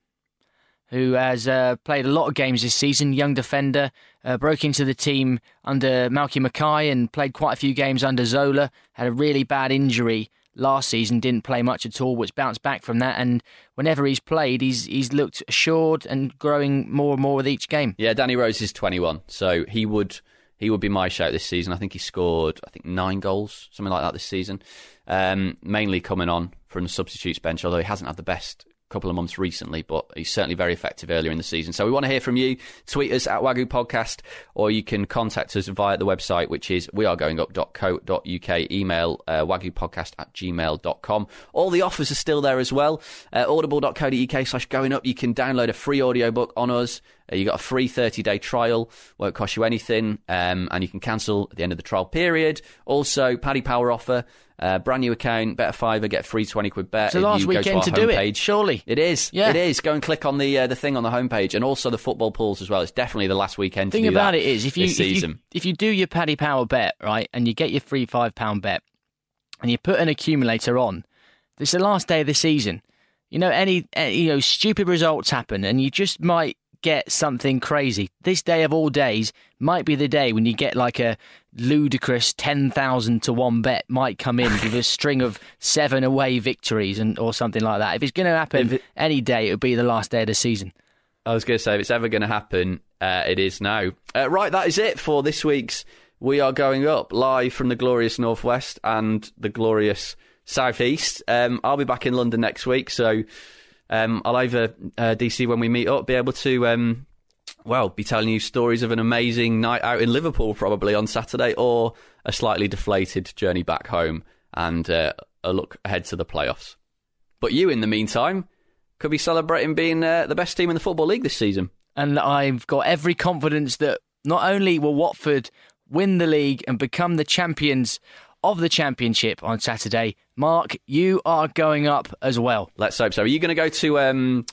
who has uh, played a lot of games this season. Young defender, uh, broke into the team under Malky Mackay and played quite a few games under Zola. Had a really bad injury last season didn't play much at all, which bounced back from that. And whenever he's played, he's he's looked assured and growing more and more with each game. Yeah, Danny Rose is 21, so he would he would be my shout this season. I think he scored I think nine goals, something like that this season. Um, mainly coming on from the substitutes bench, although he hasn't had the best couple of months recently, but he's certainly very effective earlier in the season. So we want to hear from you. Tweet us at WAGU Podcast, or you can contact us via the website, which is wearegoingup.co.uk. Email uh, wagupodcast at gmail.com. All the offers are still there as well. Uh, audible.co.uk slash going up. You can download a free audiobook on us. Uh, you got a free 30 day trial, won't cost you anything, um, and you can cancel at the end of the trial period. Also, Paddy Power offer. Uh, brand new account, bet a fiver, get free 20 quid bet. It's the last weekend to, to do it, surely. It is. Yeah. It is. Go and click on the uh, the thing on the homepage and also the football pools as well. It's definitely the last weekend thing about it is, if you, if you, if you do your Paddy Power bet, right, and you get your free £5 bet and you put an accumulator on, it's the last day of the season. You know, any, any you know, stupid results happen and you just might get something crazy. This day of all days might be the day when you get like a ludicrous 10,000 to 1 bet might come in with a [laughs] string of seven away victories and or something like that. If it's going to happen it, any day, it would be the last day of the season. I was going to say, if it's ever going to happen, uh, it is now. Uh, right, that is it for this week's We Are Going Up, live from the glorious Northwest and the glorious Southeast. Um, I'll be back in London next week, so um, I'll either, uh, DC, when we meet up, be able to, um, well, be telling you stories of an amazing night out in Liverpool probably on Saturday or a slightly deflated journey back home and uh, a look ahead to the playoffs. But you, in the meantime, could be celebrating being uh, the best team in the Football League this season. And I've got every confidence that not only will Watford win the league and become the champions of the championship on Saturday. Mark, you are going up as well. Let's hope so. Are you going to go to um,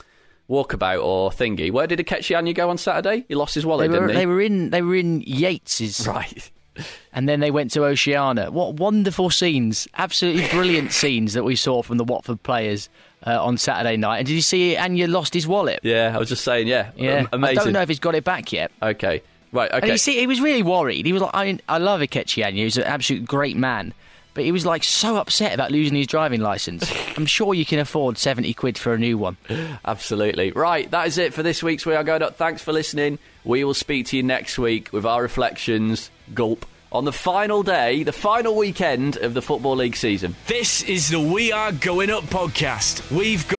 Walkabout or Thingy? Where did Ikechi Anya go on Saturday? He lost his wallet, they were, didn't he? They were in. They were in Yates's. Right. and then they went to Oceana. What wonderful scenes! Absolutely brilliant [laughs] scenes that we saw from the Watford players uh, on Saturday night. And did you see Anya lost his wallet? Yeah, I was just saying, yeah. Yeah, Am- amazing. I don't know if he's got it back yet. Okay. Right, And okay. you see, he was really worried. He was like, I, I love Ikechi Anya. He's an absolute great man. But he was like so upset about losing his driving license. [laughs] I'm sure you can afford 70 quid for a new one. Absolutely. Right, that is it for this week's We Are Going Up. Thanks for listening. We will speak to you next week with our reflections, gulp, on the final day, the final weekend of the Football League season. This is the We Are Going Up podcast. We've got.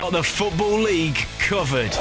Got the Football League covered.